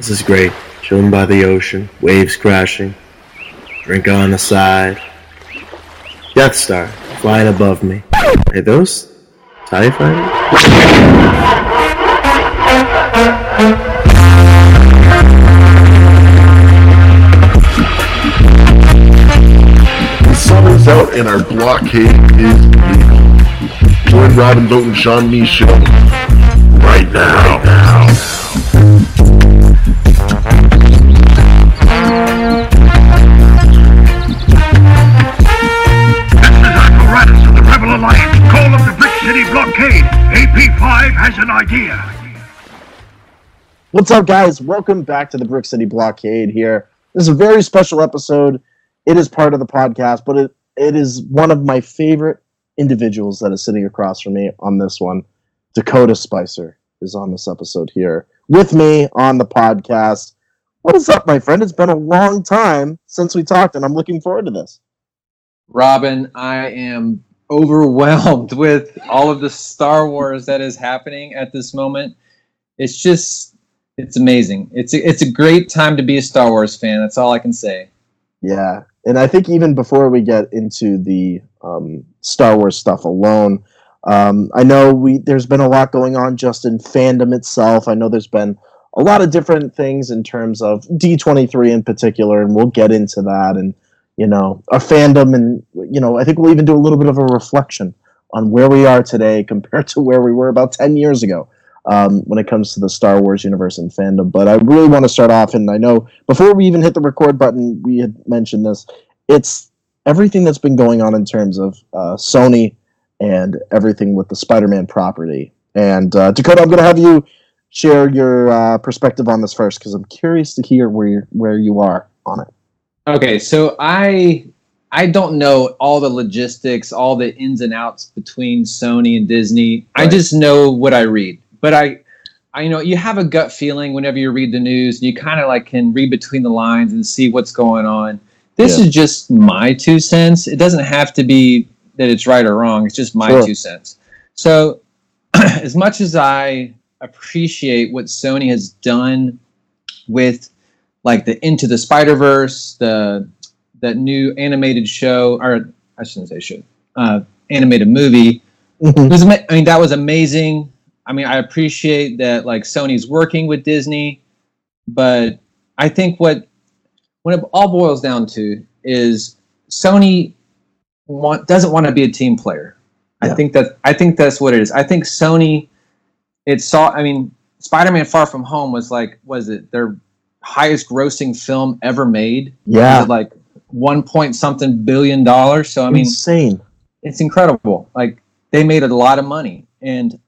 This is great. Chilling by the ocean, waves crashing, drink on the side. Death Star flying above me. Are those TIE fighters? Is out and our blockade is legal. Join Robin Vote and Sean Me show right now. City blockade. AP5 has an idea. What's up, guys? Welcome back to the Brick City Blockade here. This is a very special episode. It is part of the podcast, but it, it is one of my favorite individuals that is sitting across from me on this one. Dakota Spicer is on this episode here with me on the podcast. What is up, my friend? It's been a long time since we talked, and I'm looking forward to this. Robin, I am overwhelmed with all of the Star Wars that is happening at this moment. It's just, it's amazing. It's a, it's a great time to be a Star Wars fan. That's all I can say. Yeah, and I think even before we get into the um, Star Wars stuff alone, um, I know we there's been a lot going on just in fandom itself. I know there's been a lot of different things in terms of D23 in particular, and we'll get into that and you know our fandom and you know I think we'll even do a little bit of a reflection on where we are today compared to where we were about 10 years ago um, when it comes to the Star Wars universe and fandom. But I really want to start off, and I know before we even hit the record button, we had mentioned this. It's everything that's been going on in terms of uh, Sony and everything with the Spider-Man property. And uh, Dakota, I'm going to have you share your uh, perspective on this first because I'm curious to hear where where you are on it. Okay, so I I don't know all the logistics, all the ins and outs between Sony and Disney. I just know what I read. But I I you know you have a gut feeling whenever you read the news and you kind of like can read between the lines and see what's going on. This Yeah. is just my two cents. It doesn't have to be that it's right or wrong. It's just my Sure. two cents. So as much as I appreciate what Sony has done with like the Into the Spider Verse, the that new animated show, or I shouldn't say show, uh, animated movie. It was, I mean, that was amazing. I mean, I appreciate that like Sony's working with Disney, but I think what when it all boils down to is Sony want, doesn't want to be a team player. Yeah. I think that I think that's what it is. I think Sony it saw I mean Spider-Man Far From Home was like was it their highest grossing film ever made? Yeah, like one point something billion dollars? So I mean insane. it's incredible. Like they made a lot of money, and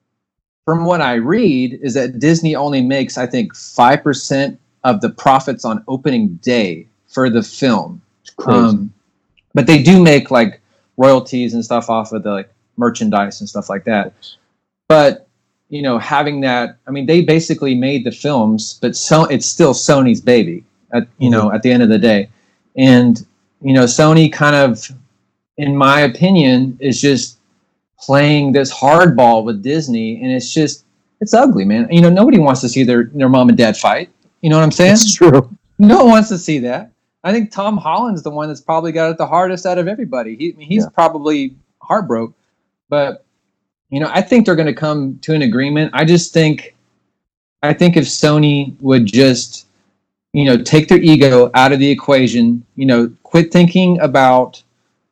from what I read, is that Disney only makes I think five percent of the profits on opening day for the film. Um, but they do make like royalties and stuff off of the like merchandise and stuff like that. But you know, having that, I mean, they basically made the films, but so it's still Sony's baby. At you know, mm-hmm. at the end of the day, and you know, Sony kind of, in my opinion, is just playing this hardball with Disney, and it's just it's ugly, man. You know, nobody wants to see their their mom and dad fight. You know what I'm saying? it's true. No one wants to see that. I think Tom Holland's the one that's probably got it the hardest out of everybody. He, he's Yeah. probably heartbroken, but you know, I think they're going to come to an agreement. I just think, I think if Sony would just, you know, take their ego out of the equation, you know, quit thinking about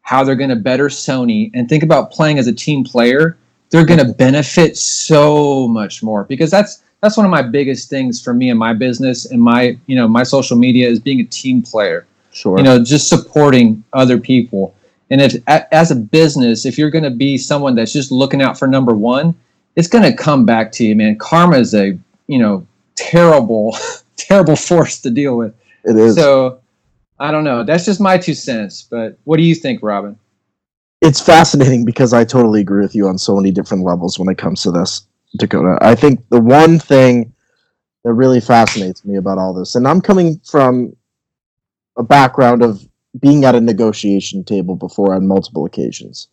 how they're going to better Sony and think about playing as a team player, they're going to benefit so much more because that's that's one of my biggest things for me and my business and my you know my social media is being a team player Sure. you know just supporting other people and if as a business if you're going to be someone that's just looking out for number one it's going to come back to you man karma is a you know terrible terrible force to deal with it is. so i don't know that's just my two cents but what do you think robin it's fascinating because I totally agree with you on so many different levels when it comes to this, Dakota. I think the one thing that really fascinates me about all this, and I'm coming from a background of being at a negotiation table before on multiple occasions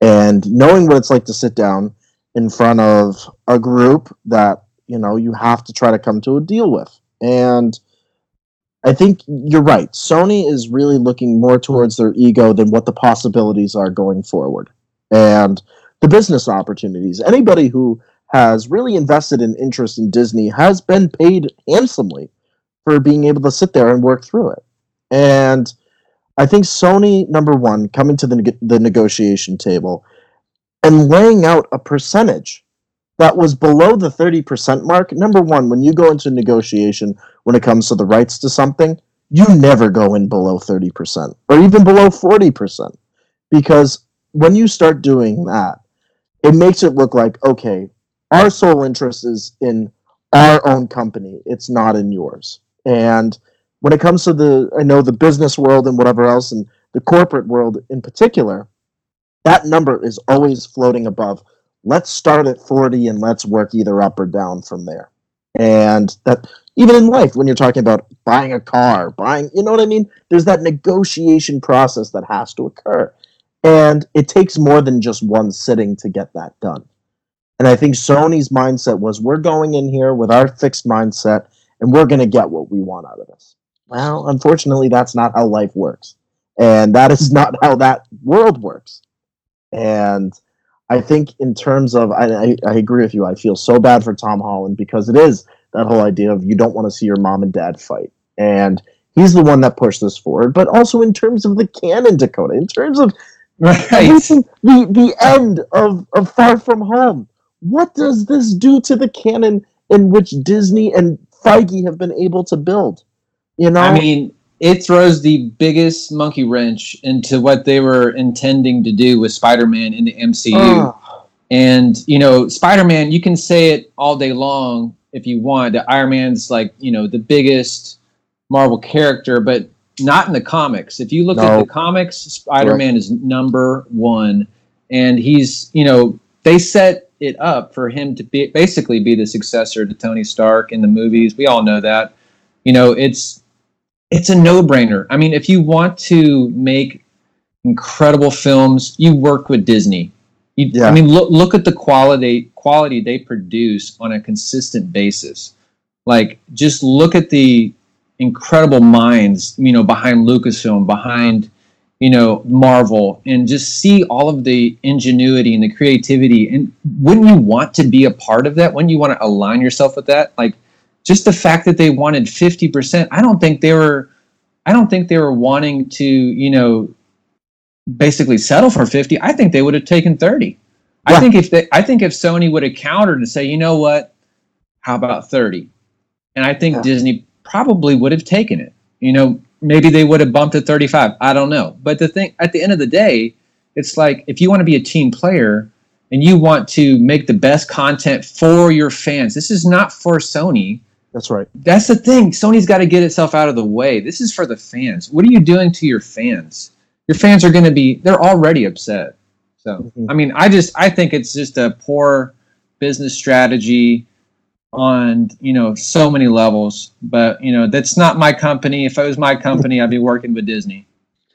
and knowing what it's like to sit down in front of a group that you know you have to try to come to a deal with And I think you're right. Sony is really looking more towards their ego than what the possibilities are going forward. And the business opportunities. Anybody who has really invested in interest in Disney has been paid handsomely for being able to sit there and work through it. And I think Sony, number one, coming to the, neg- the negotiation table and laying out a percentage that was below the 30% mark. Number one, when you go into negotiation when it comes to the rights to something, you never go in below 30% or even below 40%. Because when you start doing that, it makes it look like, okay, our sole interest is in our own company, it's not in yours. And when it comes to the, I know the business world and whatever else, and the corporate world in particular, that number is always floating above. Let's start at 40 and let's work either up or down from there. And that, even in life, when you're talking about buying a car, buying, you know what I mean? There's that negotiation process that has to occur. And it takes more than just one sitting to get that done. And I think Sony's mindset was we're going in here with our fixed mindset and we're going to get what we want out of this. Well, unfortunately, that's not how life works. And that is not how that world works. And I think, in terms of, I, I, agree with you. I feel so bad for Tom Holland because it is that whole idea of you don't want to see your mom and dad fight. And he's the one that pushed this forward. But also, in terms of the canon, Dakota, in terms of Right. the, the end of, of Far From Home, what does this do to the canon in which Disney and Feige have been able to build? You know, I mean, it throws the biggest monkey wrench into what they were intending to do with Spider-Man in the MCU. And you know, Spider-Man, you can say it all day long if you want. That Iron Man's like you know the biggest Marvel character, but not in the comics. If you look at the comics, Spider-Man is number one, and he's you know they set it up for him to be basically be the successor to Tony Stark in the movies. We all know that. You know, it's it's a no-brainer. I mean, if you want to make incredible films, you work with Disney. You, Yeah. I mean, look look at the quality quality they produce on a consistent basis. Like, just look at the incredible minds, you know, behind Lucasfilm, behind you know Marvel, and just see all of the ingenuity and the creativity. And wouldn't you want to be a part of that? Wouldn't you want to align yourself with that? Like, just the fact that they wanted fifty percent, I don't think they were. I don't think they were wanting to, you know, basically settle for 50 i think they would have taken 30 i think if they i think if sony would have countered and say you know what? How about 30 and i think Yeah. disney probably would have taken it. You know maybe they would have bumped to 35 i don't know. But the thing at the end of the day it's like if you want to be a team player and you want to make the best content for your fans this is not for sony that's right. that's the thing. Sony's got to get itself out of the way. This is for the fans. What are you doing to your fans? Your fans are going to be, they're already upset. So, Mhm. I mean, I just, I think it's just a poor business strategy on, you know, so many levels. But, you know, that's not my company. If it was my company, I'd be working with Disney.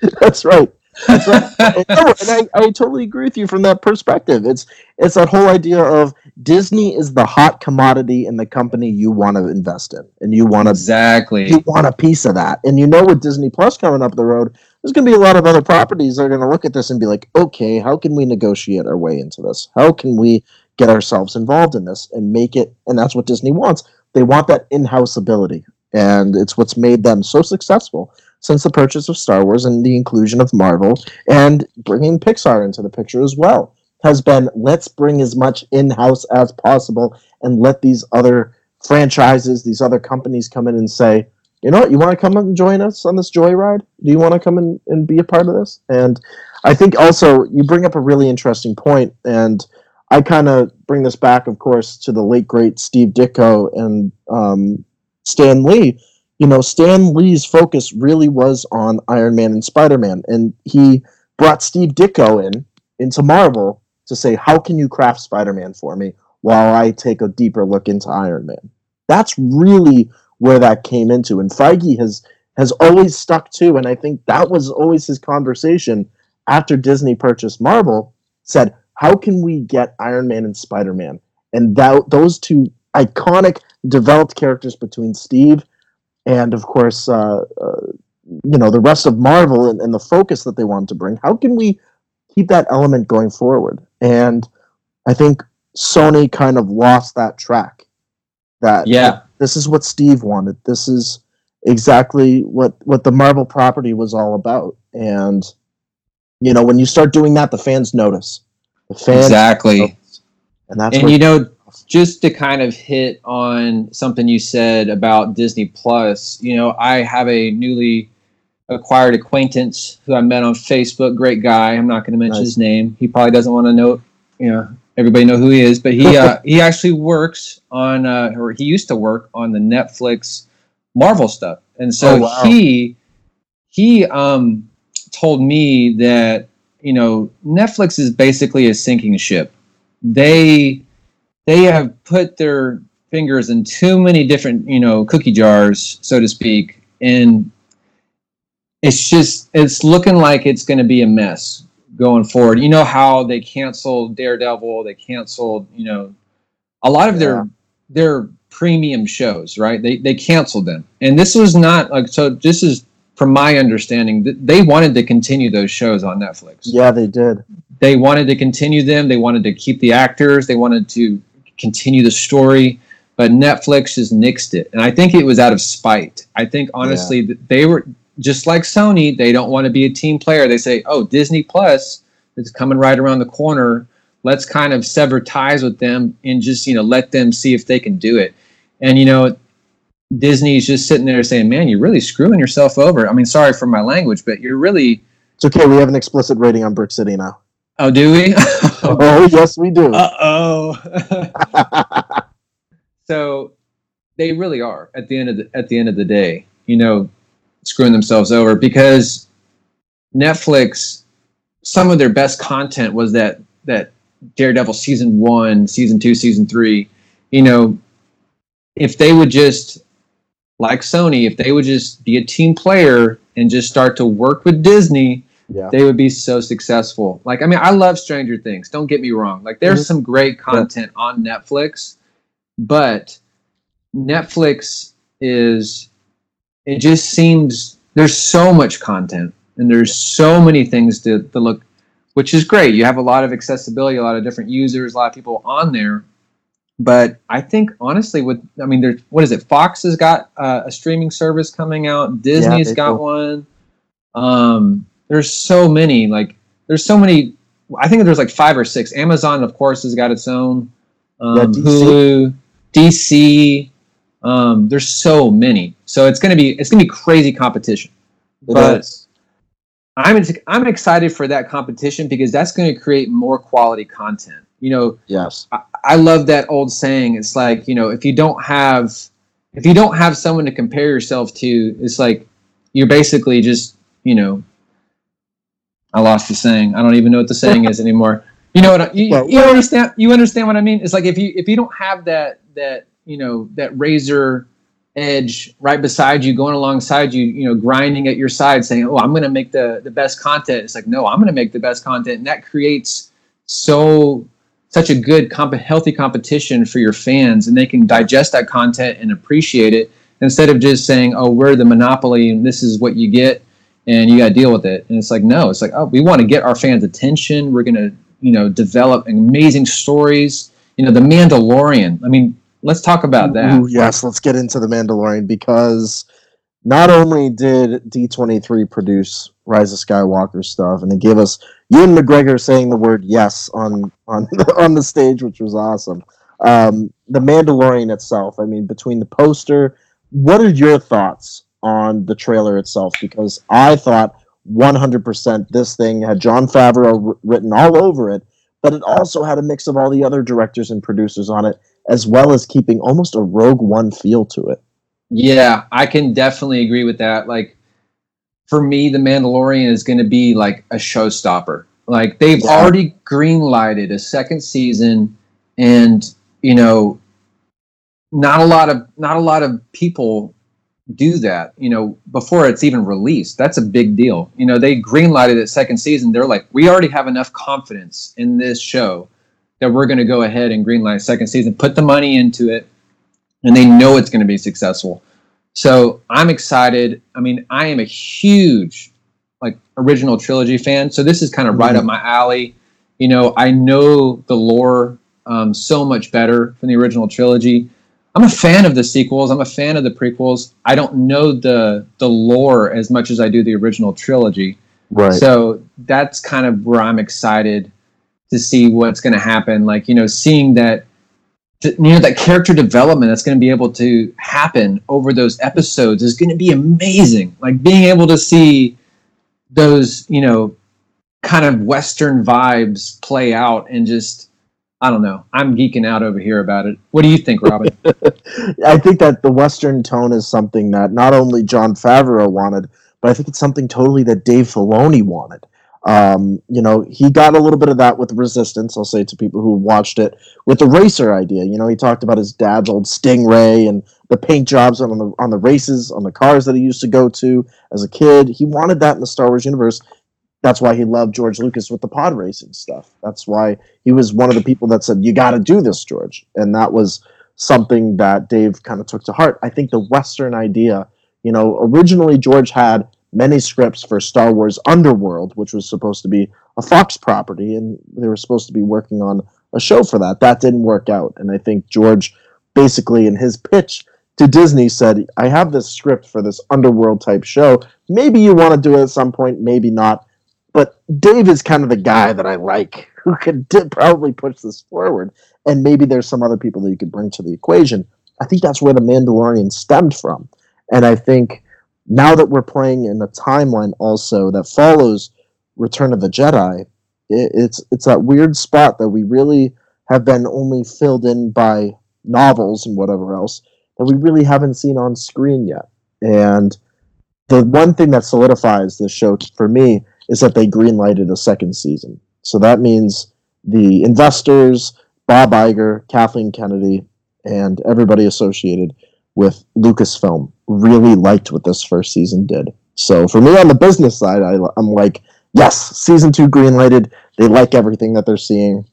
That's right. And, and I, I totally agree with you from that perspective. It's it's that whole idea of Disney is the hot commodity in the company you want to invest in, and you want to Exactly. you want a piece of that. And you know, with Disney Plus coming up the road, there's going to be a lot of other properties that are going to look at this and be like, okay, how can we negotiate our way into this? How can we get ourselves involved in this and make it? And that's what Disney wants. They want that in-house ability, and it's what's made them so successful since the purchase of Star Wars and the inclusion of Marvel and bringing Pixar into the picture as well. Has been let's bring as much in-house as possible and let these other franchises, these other companies come in and say, you know what, you want to come and join us on this joyride? Do you want to come in and be a part of this? And I think also you bring up a really interesting point, and I kind of bring this back, of course, to the late great Steve Ditko and um, Stan Lee. You know, Stan Lee's focus really was on Iron Man and Spider Man, and he brought Steve Ditko in into Marvel to say, how can you craft Spider Man for me while I take a deeper look into Iron Man? That's really where that came into. And Feige has has always stuck to, and I think that was always his conversation after Disney purchased Marvel, said, how can we get Iron Man and Spider Man? And that, those two iconic developed characters between Steve and of course, uh, uh, you know, the rest of Marvel and, and the focus that they wanted to bring. How can we keep that element going forward? And I think Sony kind of lost that track. That Yeah. this is what Steve wanted. This is exactly what what the Marvel property was all about. And you know, when you start doing that, the fans notice. The fans Exactly. notice. and that's and what you know just to kind of hit on something you said about disney plus you know i have a newly acquired acquaintance who i met on facebook great guy i'm not going to mention Nice. his name he probably doesn't want to know you know everybody know who he is but he uh, he actually works on uh, or he used to work on the netflix marvel stuff and so Oh, wow. he he um told me that you know netflix is basically a sinking ship they they have put their fingers in too many different you know cookie jars so to speak and it's just it's looking like it's going to be a mess going forward you know how they canceled daredevil they canceled you know a lot of Yeah. their their premium shows right they they canceled them and this was not like so this is from my understanding th- they wanted to continue those shows on netflix yeah, they did. they wanted to continue them. They wanted to keep the actors. They wanted to continue the story, but Netflix just nixed it, and I think it was out of spite. I think honestly that they were just like Sony. They don't want to be a team player. They say, "Oh, Disney Plus is coming right around the corner. Let's kind of sever ties with them and just you know let them see if they can do it." And you know, Disney's just sitting there saying, "Man, you're really screwing yourself over." I mean, sorry for my language, but you're really. It's okay. We have an explicit rating on Brick City now. Oh, do we? Oh, yes, we do. Uh oh. so they really are at the end of the at the end of the day, you know, screwing themselves over because Netflix, some of their best content was that that Daredevil season one, season two, season three. You know, if they would just like Sony, if they would just be a team player and just start to work with Disney, yeah. they would be so successful. Like, I mean, I love Stranger Things. Don't get me wrong. Like, there's Mhm. some great content on Netflix, but Netflix is, it just seems there's so much content and there's so many things to, to look, which is great. You have a lot of accessibility, a lot of different users, a lot of people on there. But I think honestly, with I mean, there's what is it? Fox has got uh, a streaming service coming out. Disney's they got do. one. Um, there's so many. Like, there's so many. I think there's like five or six. Amazon, of course, has got its own. Um, Yeah, DC. Hulu, DC. Um, there's so many. So it's gonna be it's gonna be crazy competition. It but- is. I'm I'm excited for that competition because that's going to create more quality content. You know, yes. I love that old saying. It's like you know, if you don't have if you don't have someone to compare yourself to, it's like you're basically just you know. I lost the saying. I don't even know what the saying is anymore. You know what? I, you, Well, you understand? You understand what I mean? It's like if you if you don't have that that you know that razor edge right beside you, going alongside you, you know, grinding at your side, saying, "Oh, I'm going to make the the best content." It's like, no, I'm going to make the best content, and that creates so such a good comp- healthy competition for your fans and they can digest that content and appreciate it instead of just saying oh we're the monopoly and this is what you get and you got to deal with it. And it's like no it's like oh we want to get our fans attention. We're going to you know develop amazing stories. You know the mandalorian i mean let's talk about that. Ooh, yes, let's get into the Mandalorian because not only did D23 produce Rise of Skywalker stuff, and it gave us Ewan McGregor saying the word yes on on the, on the stage, which was awesome. Um, the Mandalorian itself, I mean, between the poster, what are your thoughts on the trailer itself? Because I thought 100% this thing had Jon Favreau wr- written all over it, but it also had a mix of all the other directors and producers on it as well as keeping almost a Rogue One feel to it. Yeah, I can definitely agree with that. Like for me, The Mandalorian is going to be like a showstopper. Like they've Yeah. already green lighted a second season, and you know, not a lot of not a lot of people do that. You know, before it's even released, that's a big deal. You know, they greenlighted it second season. They're like, we already have enough confidence in this show that we're going to go ahead and greenlight second season, put the money into it, and they know it's going to be successful. So I'm excited. I mean, I am a huge like original trilogy fan, so this is kind of right Mhm. up my alley. You know, I know the lore um, so much better from the original trilogy. I'm a fan of the sequels. I'm a fan of the prequels. I don't know the the lore as much as I do the original trilogy. Right. So that's kind of where I'm excited to see what's going to happen. Like you know, seeing that you know that character development that's going to be able to happen over those episodes is going to be amazing. Like being able to see those you know kind of Western vibes play out and just I don't know. I'm geeking out over here about it. What do you think, Robin? I think that the Western tone is something that not only Jon Favreau wanted, but I think it's something totally that Dave Filoni wanted. Um, you know, he got a little bit of that with Resistance. I'll say to people who watched it with the racer idea. You know, he talked about his dad's old Stingray and the paint jobs on the on the races on the cars that he used to go to as a kid. He wanted that in the Star Wars universe. That's why he loved George Lucas with the pod racing stuff. That's why he was one of the people that said, "You got to do this, George," and that was something that Dave kind of took to heart. I think the Western idea, you know, originally George had many scripts for Star Wars Underworld, which was supposed to be a Fox property, and they were supposed to be working on a show for that. That didn't work out. And I think George basically in his pitch to Disney said, I have this script for this Underworld type show. Maybe you want to do it at some point, maybe not. But Dave is kind of the guy that I like who could probably push this forward and maybe there's some other people that you could bring to the equation. I think that's where the Mandalorian stemmed from, and I think now that we're playing in a timeline also that follows Return of the Jedi, it, it's it's that weird spot that we really have been only filled in by novels and whatever else that we really haven't seen on screen yet. And the one thing that solidifies this show for me is that they greenlighted a second season. So that means the investors, Bob Iger, Kathleen Kennedy, and everybody associated with Lucasfilm really liked what this first season did. So for me on the business side, I, I'm like, yes, season two greenlighted. They like everything that they're seeing.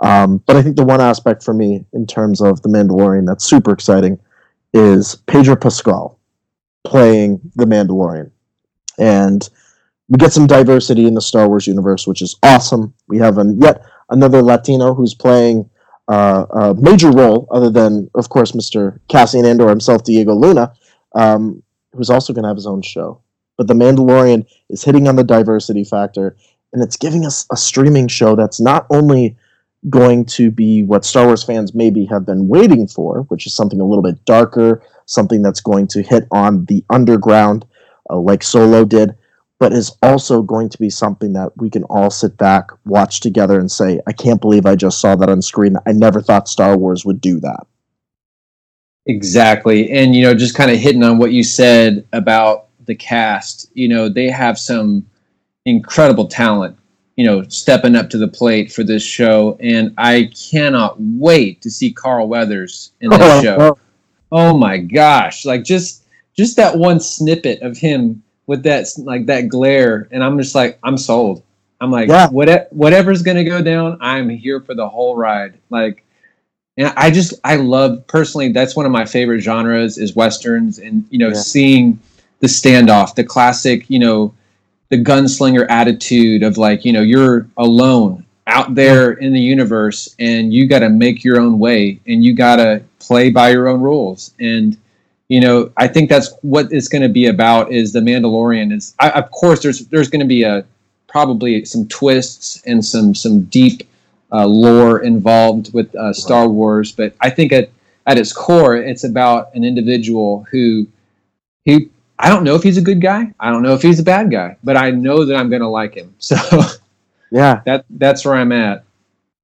Um, but I think the one aspect for me in terms of the Mandalorian that's super exciting is Pedro Pascal playing the Mandalorian, and we get some diversity in the Star Wars universe, which is awesome. We have an, yet another Latino who's playing uh, a major role, other than, of course, Mr. Cassian Andor himself, Diego Luna, um, who's also going to have his own show. But The Mandalorian is hitting on the diversity factor, and it's giving us a streaming show that's not only going to be what Star Wars fans maybe have been waiting for, which is something a little bit darker, something that's going to hit on the underground, uh, like Solo did, but is also going to be something that we can all sit back, watch together, and say, I can't believe I just saw that on screen. I never thought Star Wars would do that. Exactly. And, you know, just kind of hitting on what you said about the cast, you know, they have some incredible talent, you know, stepping up to the plate for this show. And I cannot wait to see Carl Weathers in this oh, show. Oh my gosh. Like just just that one snippet of him with that like that glare and I'm just like I'm sold. I'm like Yeah. what whatever's going to go down, I'm here for the whole ride. Like and I just I love personally that's one of my favorite genres is westerns and you know Yeah. seeing the standoff, the classic, you know, the gunslinger attitude of like, you know, you're alone out there in the universe and you got to make your own way and you got to play by your own rules and you know i think that's what it's going to be about is the mandalorian is I, of course there's there's going to be a probably some twists and some some deep uh, lore involved with uh, star wars but i think at at its core it's about an individual who he i don't know if he's a good guy i don't know if he's a bad guy but i know that i'm going to like him so Yeah, that that's where i'm at.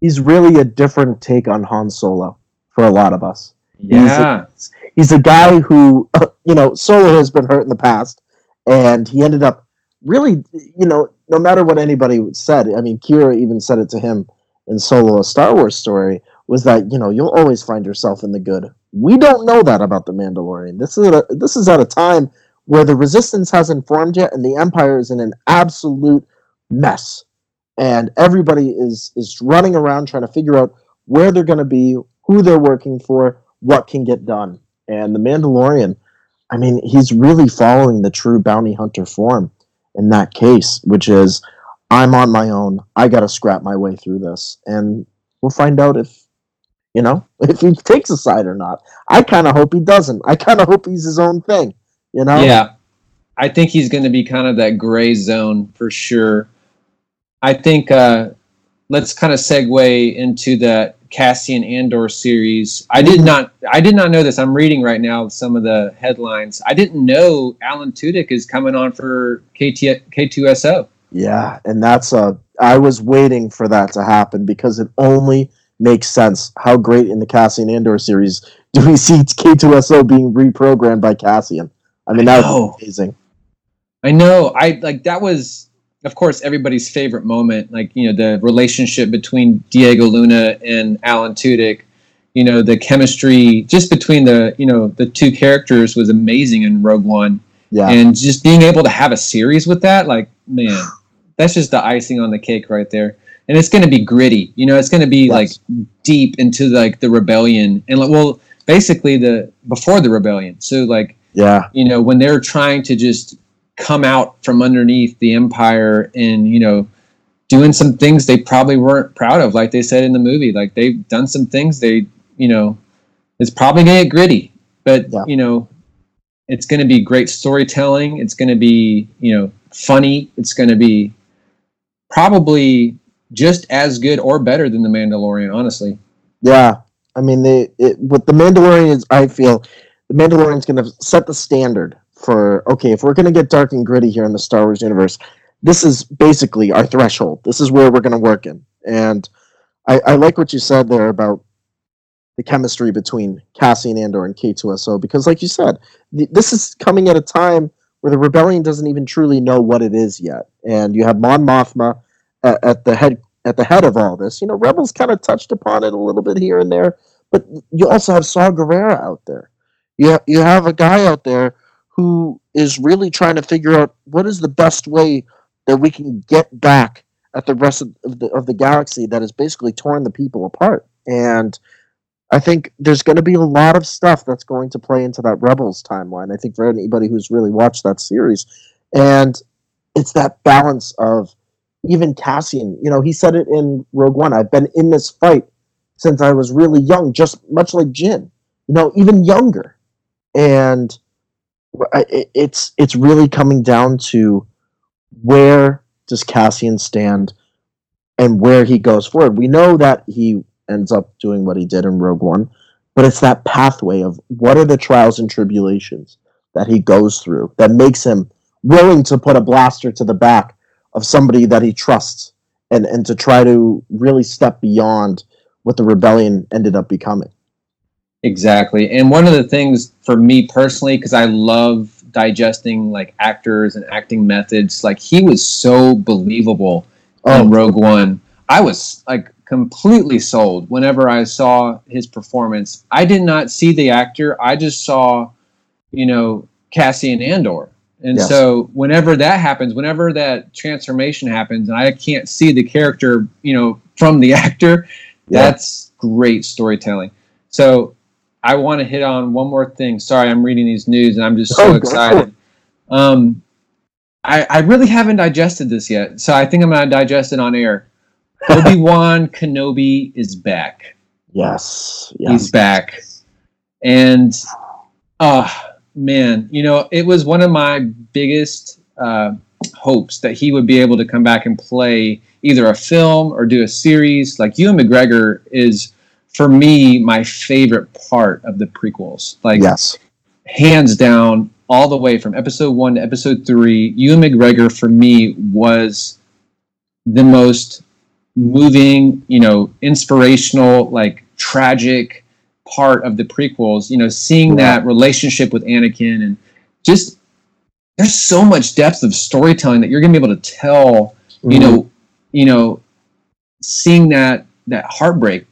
He's really a different take on Han Solo for a lot of us. yeah. He's a guy who, you know, Solo has been hurt in the past, and he ended up really, you know, no matter what anybody said, I mean, Qi'ra even said it to him in Solo, a Star Wars story, was that, you know, you'll always find yourself in the good. We don't know that about the Mandalorian. This is, a, this is at a time where the Resistance hasn't formed yet, and the Empire is in an absolute mess. And everybody is, is running around trying to figure out where they're going to be, who they're working for, what can get done. And the Mandalorian, I mean, he's really following the true bounty hunter form in that case, which is I'm on my own. I got to scrap my way through this, and we'll find out if you know if he takes a side or not. I kind of hope he doesn't. I kind of hope he's his own thing. You know? Yeah, I think he's going to be kind of that gray zone for sure. I think uh, let's kind of segue into that Cassian Andor series. I did not I did not know this. I'm reading right now some of the headlines. I didn't know Alan Tudyk is coming on for KT, K2SO. Yeah, and that's uh I was waiting for that to happen because it only makes sense. How great in the Cassian Andor series do we see K2SO being reprogrammed by Cassian? I mean, I that was amazing. I know. I like that was of course everybody's favorite moment like you know the relationship between Diego Luna and Alan Tudyk you know the chemistry just between the you know the two characters was amazing in Rogue One Yeah. and just being able to have a series with that like man that's just the icing on the cake right there and it's going to be gritty you know it's going to be Yes. like deep into like the rebellion and like well basically the before the rebellion so like yeah. you know when they're trying to just come out from underneath the empire and you know doing some things they probably weren't proud of. Like they said in the movie like they've done some things they you know it's probably going to get gritty but Yeah. you know it's going to be great storytelling. It's going to be you know funny. It's going to be probably just as good or better than the mandalorian honestly. Yeah, I mean, they it, with the Mandalorian is I feel the Mandalorian's going to set the standard for okay, if we're going to get dark and gritty here in the Star Wars universe, this is basically our threshold. This is where we're going to work in, and I, I like what you said there about the chemistry between Cassian Andor and K2SO because, like you said, th- this is coming at a time where the rebellion doesn't even truly know what it is yet, and you have Mon Mothma at, at the head at the head of all this. You know, Rebels kind of touched upon it a little bit here and there, but you also have Saw Gerrera out there. You ha- you have a guy out there who is really trying to figure out what is the best way that we can get back at the rest of the, of the galaxy that has basically torn the people apart. And I think there's going to be a lot of stuff that's going to play into that Rebels timeline. I think for anybody who's really watched that series, and it's that balance of even Cassian. You know, he said it in Rogue One. I've been in this fight since I was really young, just much like Jyn. You know, even younger, and it's it's really coming down to where does Cassian stand and where he goes forward. We know that he ends up doing what he did in Rogue One, but it's that pathway of what are the trials and tribulations that he goes through that makes him willing to put a blaster to the back of somebody that he trusts and, and to try to really step beyond what the rebellion ended up becoming. Exactly. And one of the things for me personally, because I love digesting like actors and acting methods, like he was so believable in oh. Rogue One. I was like completely sold whenever I saw his performance. I did not see the actor, I just saw, you know, Cassian Andor. And Yes. so whenever that happens, whenever that transformation happens, and I can't see the character, you know, from the actor, Yeah. that's great storytelling. So I want to hit on one more thing. Sorry, I'm reading these news and I'm just so Oh, excited. Um, I, I really haven't digested this yet, so I think I'm going to digest it on air. Obi Wan Kenobi is back. Yes. He's back, and uh man, you know it was one of my biggest uh, hopes that he would be able to come back and play either a film or do a series. Like Ewan McGregor is, for me, my favorite part of the prequels. Like Yes. hands down, all the way from episode one to episode three, Ewan McGregor for me was the most moving, you know, inspirational, like tragic part of the prequels. You know, seeing that relationship with Anakin and just there's so much depth of storytelling that you're gonna be able to tell you mm-hmm. know you know seeing that that heartbreak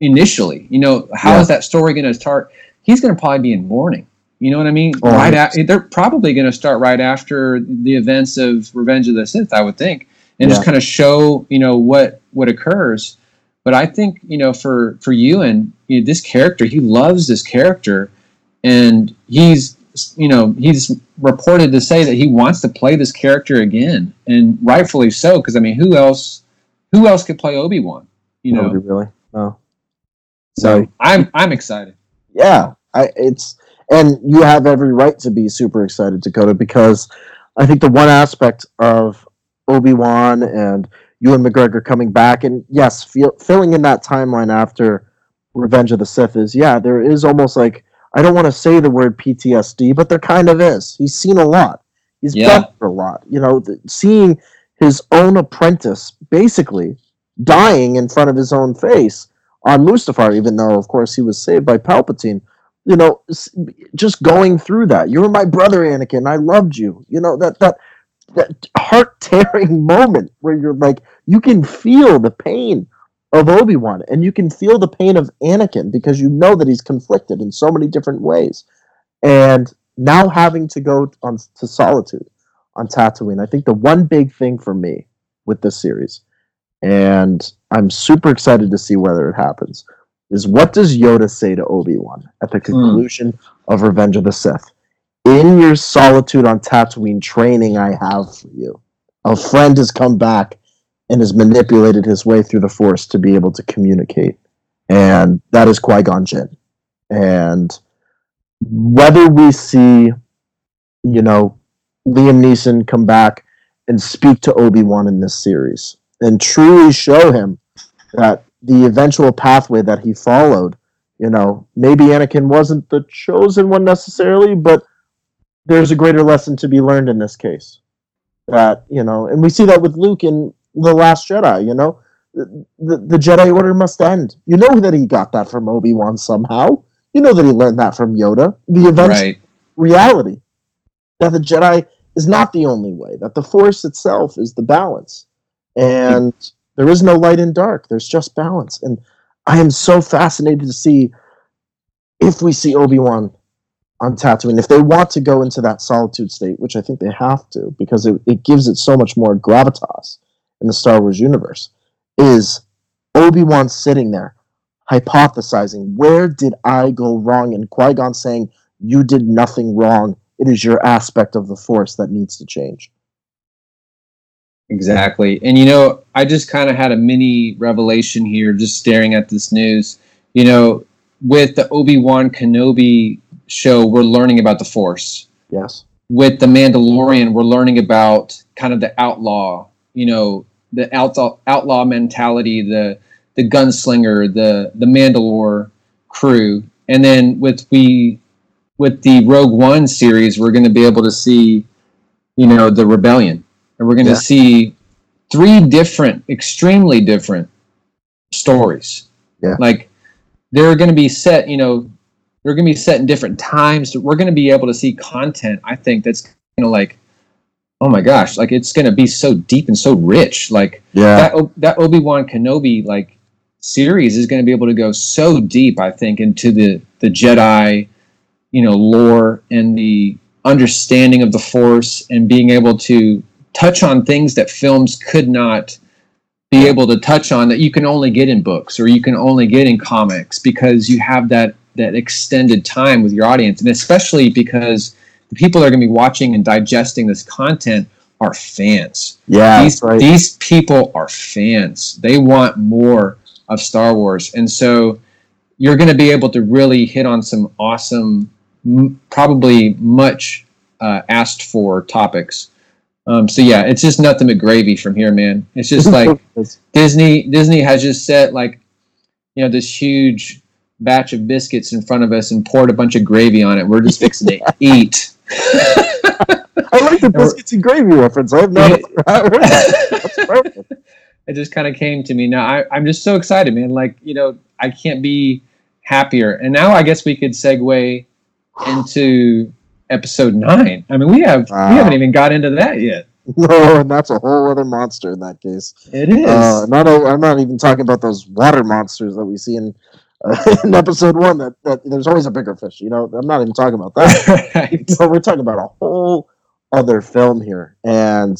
initially you know how is Yeah. that story going to start he's going to probably be in mourning you know what i mean Oh, right after they're probably going to start right after the events of revenge of the sith i would think and just kind of show you know what what occurs but i think you know for for ewan you know, this character he loves this character and he's you know, he's reported to say that he wants to play this character again, and rightfully so. Because I mean, who else? Who else could play Obi Wan? You know, really. No. So I'm I'm excited. yeah, I it's and you have every right to be super excited, Dakota, because I think the one aspect of Obi Wan and Ewan McGregor coming back, and yes, feel, filling in that timeline after Revenge of the Sith is yeah, there is almost like I don't want to say the word PTSD, but there kind of is. He's seen a lot. He's Yeah. been a lot. You know, th- seeing his own apprentice basically dying in front of his own face on Mustafar, even though, of course, he was saved by Palpatine. You know, just going through that. You were my brother, Anakin. I loved you. You know that that that heart tearing moment where you're like, you can feel the pain of Obi Wan, and you can feel the pain of Anakin because you know that he's conflicted in so many different ways. And now having to go on to solitude on Tatooine, I think the one big thing for me with this series, and I'm super excited to see whether it happens, is what does Yoda say to Obi Wan at the hmm. conclusion of Revenge of the Sith? In your solitude on Tatooine training I have for you, a friend has come back and has manipulated his way through the Force to be able to communicate. And that is Qui Gon Jinn. And whether we see, you know, Liam Neeson come back and speak to Obi Wan in this series and truly show him that the eventual pathway that he followed, you know, maybe Anakin wasn't the chosen one necessarily, but there's a greater lesson to be learned in this case. That, you know, and we see that with Luke in The Last Jedi, you know, the, the, the Jedi Order must end. You know that he got that from Obi Wan somehow. You know that he learned that from Yoda. The eventual Right. reality that the Jedi is not the only way, that the Force itself is the balance. Oh, and there is no light and dark, there's just balance. And I am so fascinated to see if we see Obi Wan on Tatooine, if they want to go into that solitude state, which I think they have to, because it, it gives it so much more gravitas in the Star Wars universe, is Obi Wan sitting there hypothesizing, where did I go wrong? And Qui Gon saying, you did nothing wrong. It is your aspect of the Force that needs to change. Exactly. And you know, I just kind of had a mini revelation here just staring at this news. You know, with the Obi-Wan Kenobi show, we're learning about the Force. Yes. With the Mandalorian, we're learning about kind of the outlaw, you know, the outlaw outlaw mentality, the the gunslinger, the the Mandalore crew. And then with we with the Rogue One series, we're going to be able to see, you know, the rebellion and we're going to Yeah. see three different, extremely different stories. Yeah. Like they're going to be set, you know, they're going to be set in different times. We're going to be able to see content. I think that's you know like, oh my gosh, like it's going to be so deep and so rich. Like Yeah. that O- that Obi Wan Kenobi like series is going to be able to go so deep. I think into the the Jedi, you know, lore and the understanding of the Force and being able to touch on things that films could not be able to touch on that you can only get in books or you can only get in comics because you have that that extended time with your audience and especially because the people that are going to be watching and digesting this content are fans yeah. these right. these people are fans. They want more of Star Wars, and so you're going to be able to really hit on some awesome, m- probably much uh, asked for topics. Um, so yeah, it's just nothing but gravy from here, man. It's just like Disney. Disney has just set like you know this huge batch of biscuits in front of us and poured a bunch of gravy on it. We're just fixing to eat. I like the biscuits and gravy reference. I have not. It just kind of came to me. Now I, I'm just so excited, man. Like you know, I can't be happier. And now I guess we could segue into episode nine. I mean, we have Wow. we haven't even got into that yet. No, and that's a whole other monster in that case. It is. Uh, not o- I'm not even talking about those water monsters that we see in, uh, in episode one. That, that there's always a bigger fish. You know, I'm not even talking about that. right. So we're talking about a whole other film here, and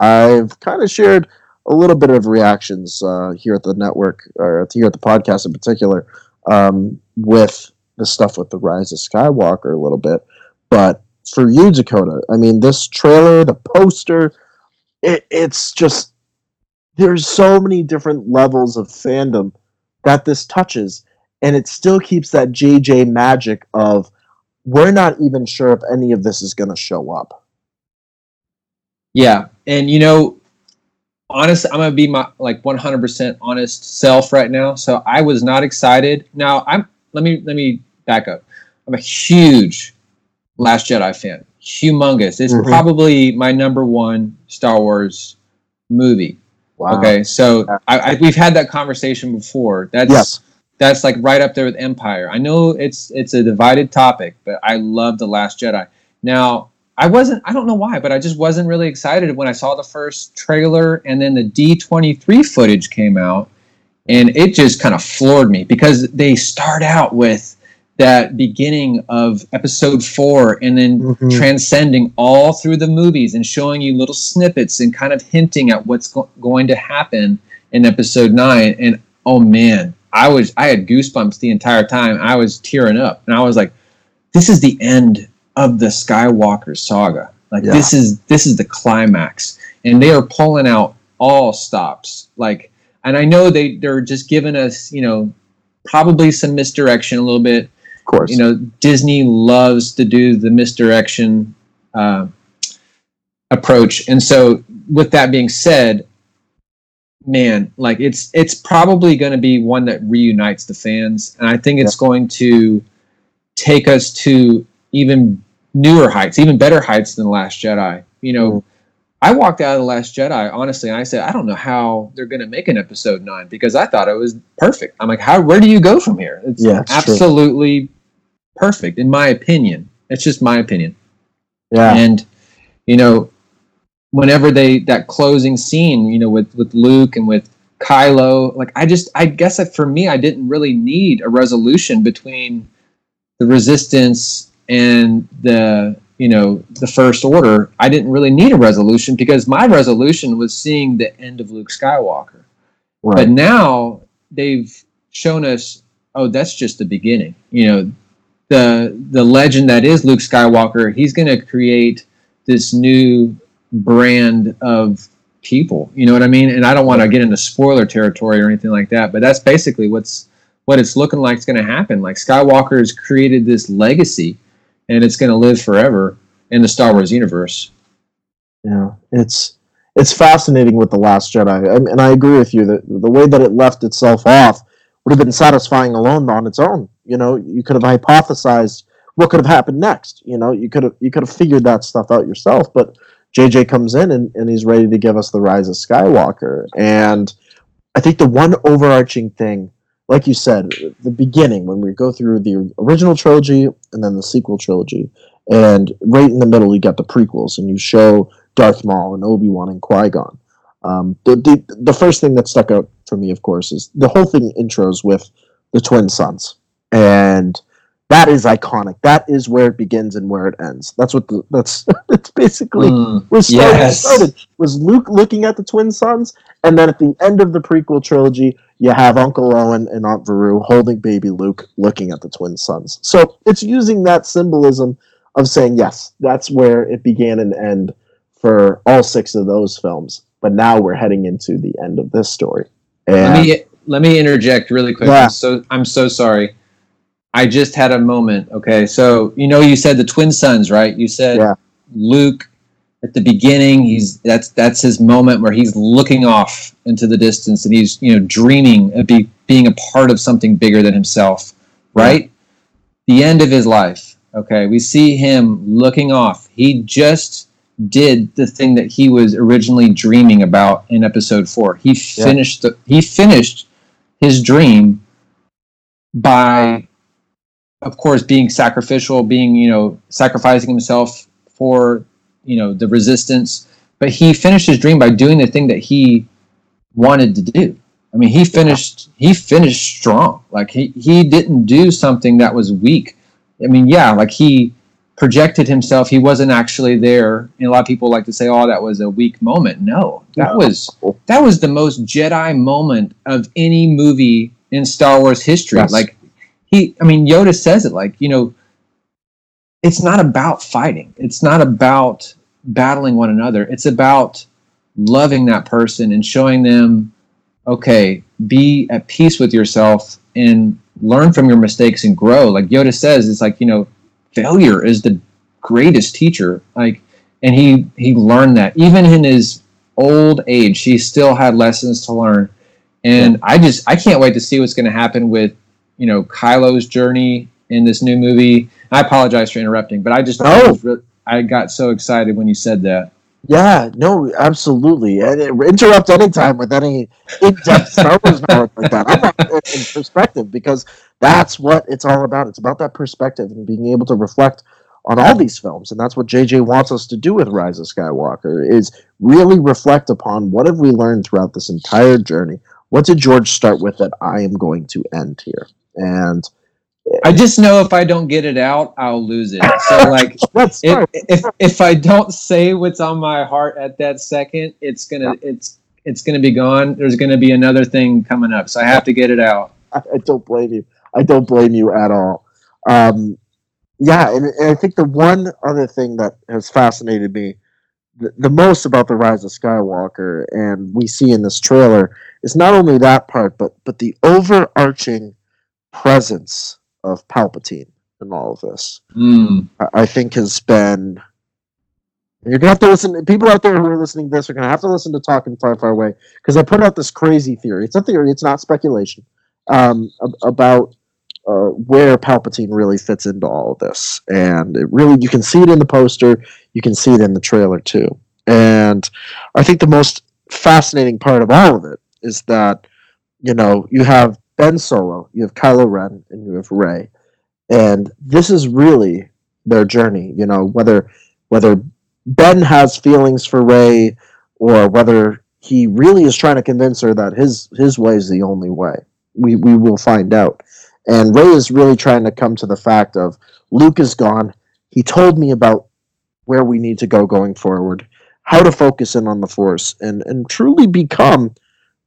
I've kind of shared a little bit of reactions uh, here at the network, or here at the podcast in particular, um, with the stuff with the Rise of Skywalker a little bit. But for you, Dakota, I mean, this trailer, the poster, it, it's just there's so many different levels of fandom that this touches, and it still keeps that JJ magic of we're not even sure if any of this is going to show up. Yeah, and you know, honest, I'm gonna be my like 100% honest self right now. So I was not excited. Now I'm. Let me let me back up. I'm a huge Last Jedi fan. Humongous. It's Mhm. probably my number one Star Wars movie. Wow. Okay, so I, I, we've had that conversation before. That's Yes. that's like right up there with Empire. I know it's it's a divided topic, but I love the Last Jedi. Now I wasn't. I don't know why, but I just wasn't really excited when I saw the first trailer and then the D twenty three footage came out, and it just kind of floored me because they start out with that beginning of episode four and then Mhm. transcending all through the movies and showing you little snippets and kind of hinting at what's go- going to happen in episode nine. And oh man i was i had goosebumps the entire time. I was tearing up. And i was like this is the end of the skywalker saga. Like Yeah. this is this is the climax. And they are pulling out all stops. Like and i know they they're just giving us you know probably some misdirection a little bit Of course. you know disney loves to do the misdirection uh, approach and so with that being said man like it's it's probably going to be one that reunites the fans and i think it's going to take us to even newer heights even better heights than the last jedi you know Mhm. i walked out of the last jedi honestly and i said i don't know how they're going to make an episode 9 because i thought it was perfect i'm like how where do you go from here it's Yeah, it's true. Perfect in my opinion it's just my opinion yeah. and you know whenever they that closing scene you know with with luke and with kylo like i just i guess that for me i didn't really need a resolution between the resistance and the you know the first order i didn't really need a resolution because my resolution was seeing the end of luke skywalker right. but now they've shown us, oh, that's just the beginning. You know, the the legend that is Luke Skywalker. He's going to create this new brand of people. You know what I mean? And I don't want to get into spoiler territory or anything like that, but that's basically what's what it's looking like is going to happen. Like Skywalker has created this legacy, and it's going to live forever in the Star Wars universe. Yeah, it's it's fascinating with the Last Jedi, and I agree with you that the way that it left itself off would have been satisfying alone on its own. You know, you could have hypothesized what could have happened next. You know, you could have you could have figured that stuff out yourself, but JJ comes in and, and he's ready to give us the rise of Skywalker. And I think the one overarching thing, like you said, the beginning when we go through the original trilogy and then the sequel trilogy, and right in the middle you got the prequels, and you show Darth Maul and Obi Wan and Qui Gon. Um, the, the the first thing that stuck out for me, of course, is the whole thing intros with the twin suns, and that is iconic. That is where it begins and where it ends. That's what the, that's that's basically Mm, where Star Wars yes. started. Was Luke looking at the twin suns, and then at the end of the prequel trilogy, you have Uncle Owen and Aunt Beru holding baby Luke, looking at the twin suns. So it's using that symbolism of saying yes, that's where it began and end for all six of those films. But now we're heading into the end of this story. And let me let me interject really quick. Yeah. I'm so I'm so sorry. I just had a moment. Okay, so you know you said the twin suns, right? You said Yeah. Luke at the beginning. He's that's that's his moment where he's looking off into the distance and he's you know dreaming of be, being a part of something bigger than himself, right? The end of his life. Okay, we see him looking off. He just did the thing that he was originally dreaming about in episode four. He Yeah. finished the he finished his dream by of course being sacrificial, being, you know, sacrificing himself for, you know, the resistance. But he finished his dream by doing the thing that he wanted to do. I mean, he finished he finished strong. Like he, he didn't do something that was weak. I mean, yeah, like he projected himself. He wasn't actually there. And a lot of people like to say, "Oh, that was a weak moment." No, that No. was that was the most Jedi moment of any movie in Star Wars history. Yes. Like he, I mean, Yoda says it. Like you know, it's not about fighting. It's not about battling one another. It's about loving that person and showing them, okay, be at peace with yourself and learn from your mistakes and grow. Like Yoda says, it's like, you know, failure is the greatest teacher. Like, and he, he learned that even in his old age, he still had lessons to learn. And I just, I can't wait to see what's going to happen with, you know, Kylo's journey in this new movie. I apologize for interrupting, but I just, I, was re- I got so excited when you said that. Yeah, no, absolutely. And interrupt anytime with any in-depth Star Wars knowledge like that. I'm not in perspective because that's what it's all about. It's about that perspective and being able to reflect on all these films, and that's what JJ wants us to do with Rise of Skywalker is really reflect upon what have we learned throughout this entire journey. What did George start with that I am going to end here? And I just know if I don't get it out, I'll lose it. So like if, if if I don't say what's on my heart at that second, it's gonna it's it's gonna be gone. There's gonna be another thing coming up, so I have to get it out. I, I don't blame you. I don't blame you at all. Um, yeah, and, and I think the one other thing that has fascinated me the, the most about the Rise of Skywalker, and we see in this trailer, is not only that part, but but the overarching presence of Palpatine in all of this. Mm. I- think has been. You're gonna have to listen. People out there who are listening to this are gonna have to listen to Talking Far Far Away because I put out this crazy theory. It's a theory. It's not speculation. Um, ab- about uh, where Palpatine really fits into all of this, and it really you can see it in the poster. You can see it in the trailer too. And I think the most fascinating part of all of it is that you know you have Ben Solo, you have Kylo Ren, and you have Rey. And this is really their journey you know whether whether ben has feelings for Rey or whether he really is trying to convince her that his his way is the only way. We we will find out. And Rey is really trying to come to the fact of luke is gone. He told me about where we need to go going forward how to focus in on the force and and truly become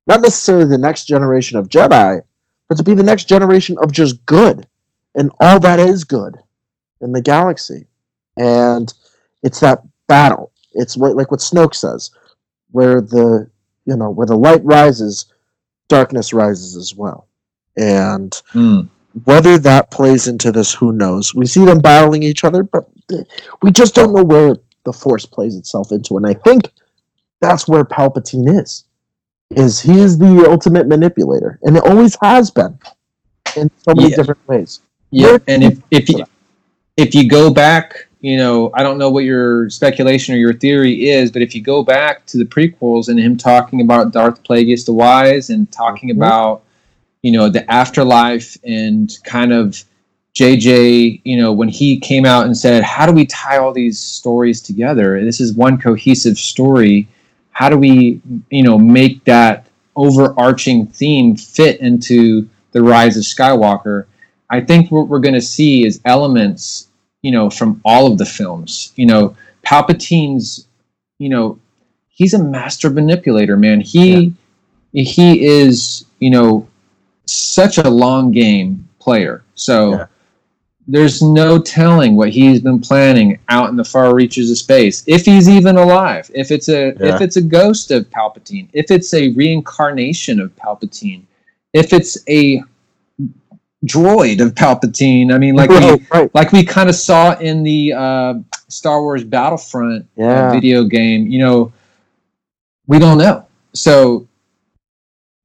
not necessarily the next generation of jedi but to be the next generation of just good and all that is good in the galaxy. And it's that battle. It's what, like what Snoke says, where the you know where the light rises, darkness rises as well. And Mm. whether that plays into this, who knows? We see them battling each other, but we just don't know where the Force plays itself into. And I think that's where Palpatine is. Is he is the ultimate manipulator, and it always has been in so many Yeah. different ways. Yeah, Where- and if if you if you go back, you know, I don't know what your speculation or your theory is, but if you go back to the prequels and him talking about Darth Plagueis the Wise and talking Mhm. about, you know, the afterlife and kind of JJ, you know, when he came out and said, "How do we tie all these stories together? This is one cohesive story. How do we, you know, make that overarching theme fit into the rise of Skywalker?" I think what we're going to see is elements, you know, from all of the films. You know, Palpatine's, you know, he's a master manipulator, man. He he is, you know, such a long game player. So Yeah. There's no telling what he's been planning out in the far reaches of space. If he's even alive, if it's a Yeah. if it's a ghost of Palpatine, if it's a reincarnation of Palpatine, if it's a droid of Palpatine. I mean, like we right, right. like we kind of saw in the uh, Star Wars Battlefront uh, video game. You know, we don't know. So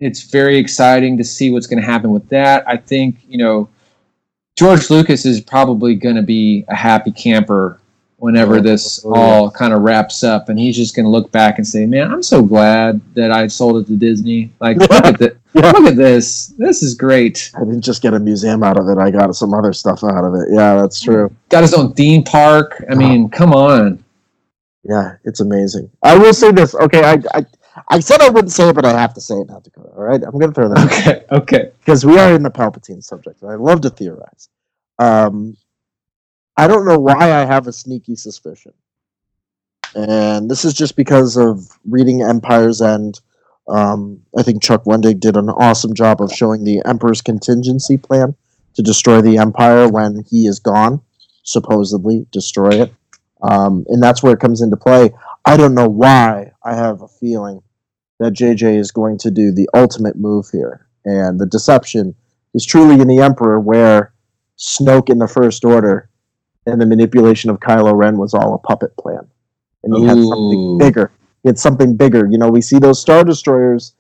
it's very exciting to see what's going to happen with that. I think you know George Lucas is probably going to be a happy camper whenever this all kind of wraps up, and he's just going to look back and say, "Man, I'm so glad that I sold it to Disney. Like, look at that." Yeah. Look at this. This is great. I didn't just get a museum out of it. I got some other stuff out of it. Yeah, that's true. Got his own theme park. I mean, come on. Yeah, it's amazing. I will say this. Okay, I I, I said I wouldn't say it, but I have to say it now, Dakota. All right, I'm going to throw that out Okay, okay. because we are in the Palpatine subject, and I love to theorize. Um, I don't know why I have a sneaky suspicion, and this is just because of reading Empire's End. Um, I think Chuck Wendig did an awesome job of showing the Emperor's contingency plan to destroy the Empire when he is gone, supposedly destroy it, um, and that's where it comes into play. I don't know why. I have a feeling that JJ is going to do the ultimate move here, and the deception is truly in the Emperor, where Snoke in the First Order and the manipulation of Kylo Ren was all a puppet plan, and he had something bigger. He had something bigger. You know, we see those Star Destroyers,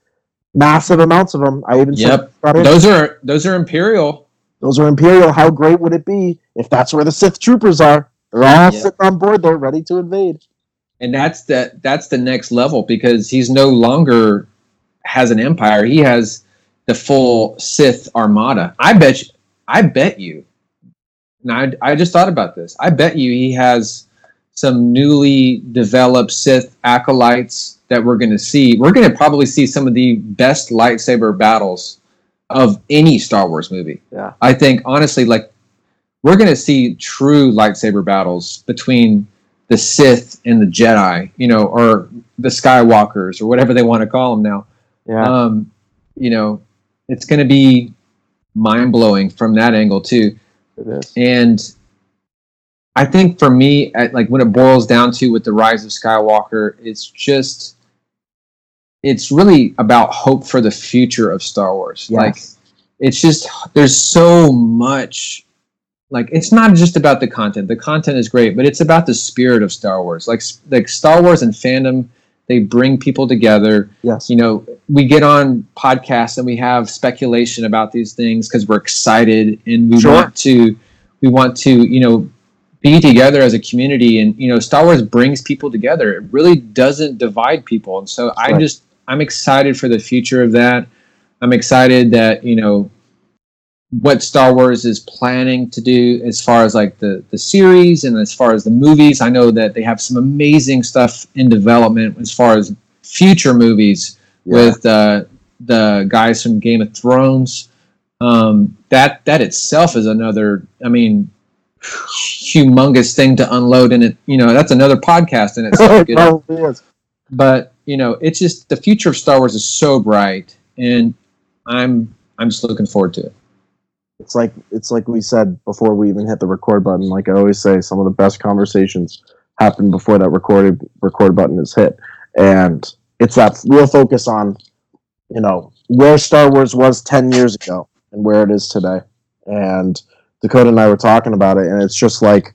massive amounts of them. I even Yep. Those are those are Imperial. Those are Imperial. How great would it be if that's where the Sith troopers are? They're all Yeah. sitting on board there, ready to invade. And that's the that's the next level because he's no longer has an empire. He has the full sith armada. I bet you, i bet you. And I, I just thought about this. I bet you he has some newly developed sith acolytes that we're going to see. We're going to probably see some of the best lightsaber battles of any star wars movie. Yeah. i think honestly like we're going to see true lightsaber battles between the Sith and the Jedi, you know, or the Skywalkers or whatever they want to call them now. Yeah. Um, you know, it's going to be mind blowing from that angle too. it is. And I think for me, at, like when it boils down to with the rise of Skywalker, it's just it's really about hope for the future of Star Wars. Like it's just there's so much like it's not just about the content. The content is great but it's about the spirit of star wars. Like like star wars and fandom they bring people together. Yes. you know we get on podcasts and we have speculation about these things because we're excited and we Sure. want to we want to you know be together as a community. And you know star wars brings people together. It really doesn't divide people. And so i Right. just i'm excited for the future of that. I'm excited that you know what Star Wars is planning to do as far as like the the series and as far as the movies. I know that they have some amazing stuff in development as far as future movies Yeah. with uh, the guys from Game of Thrones. Um, that that itself is another. I mean, humongous thing to unload and it. You know, that's another podcast in itself. it you probably is. but you know, it's just the future of Star Wars is so bright, and I'm I'm just looking forward to it. It's like it's like we said before we even hit the record button. Like I always say, some of the best conversations happen before that recorded record button is hit, and it's that real focus on, you know, where Star Wars was ten years ago and where it is today. And Dakota and I were talking about it, and it's just like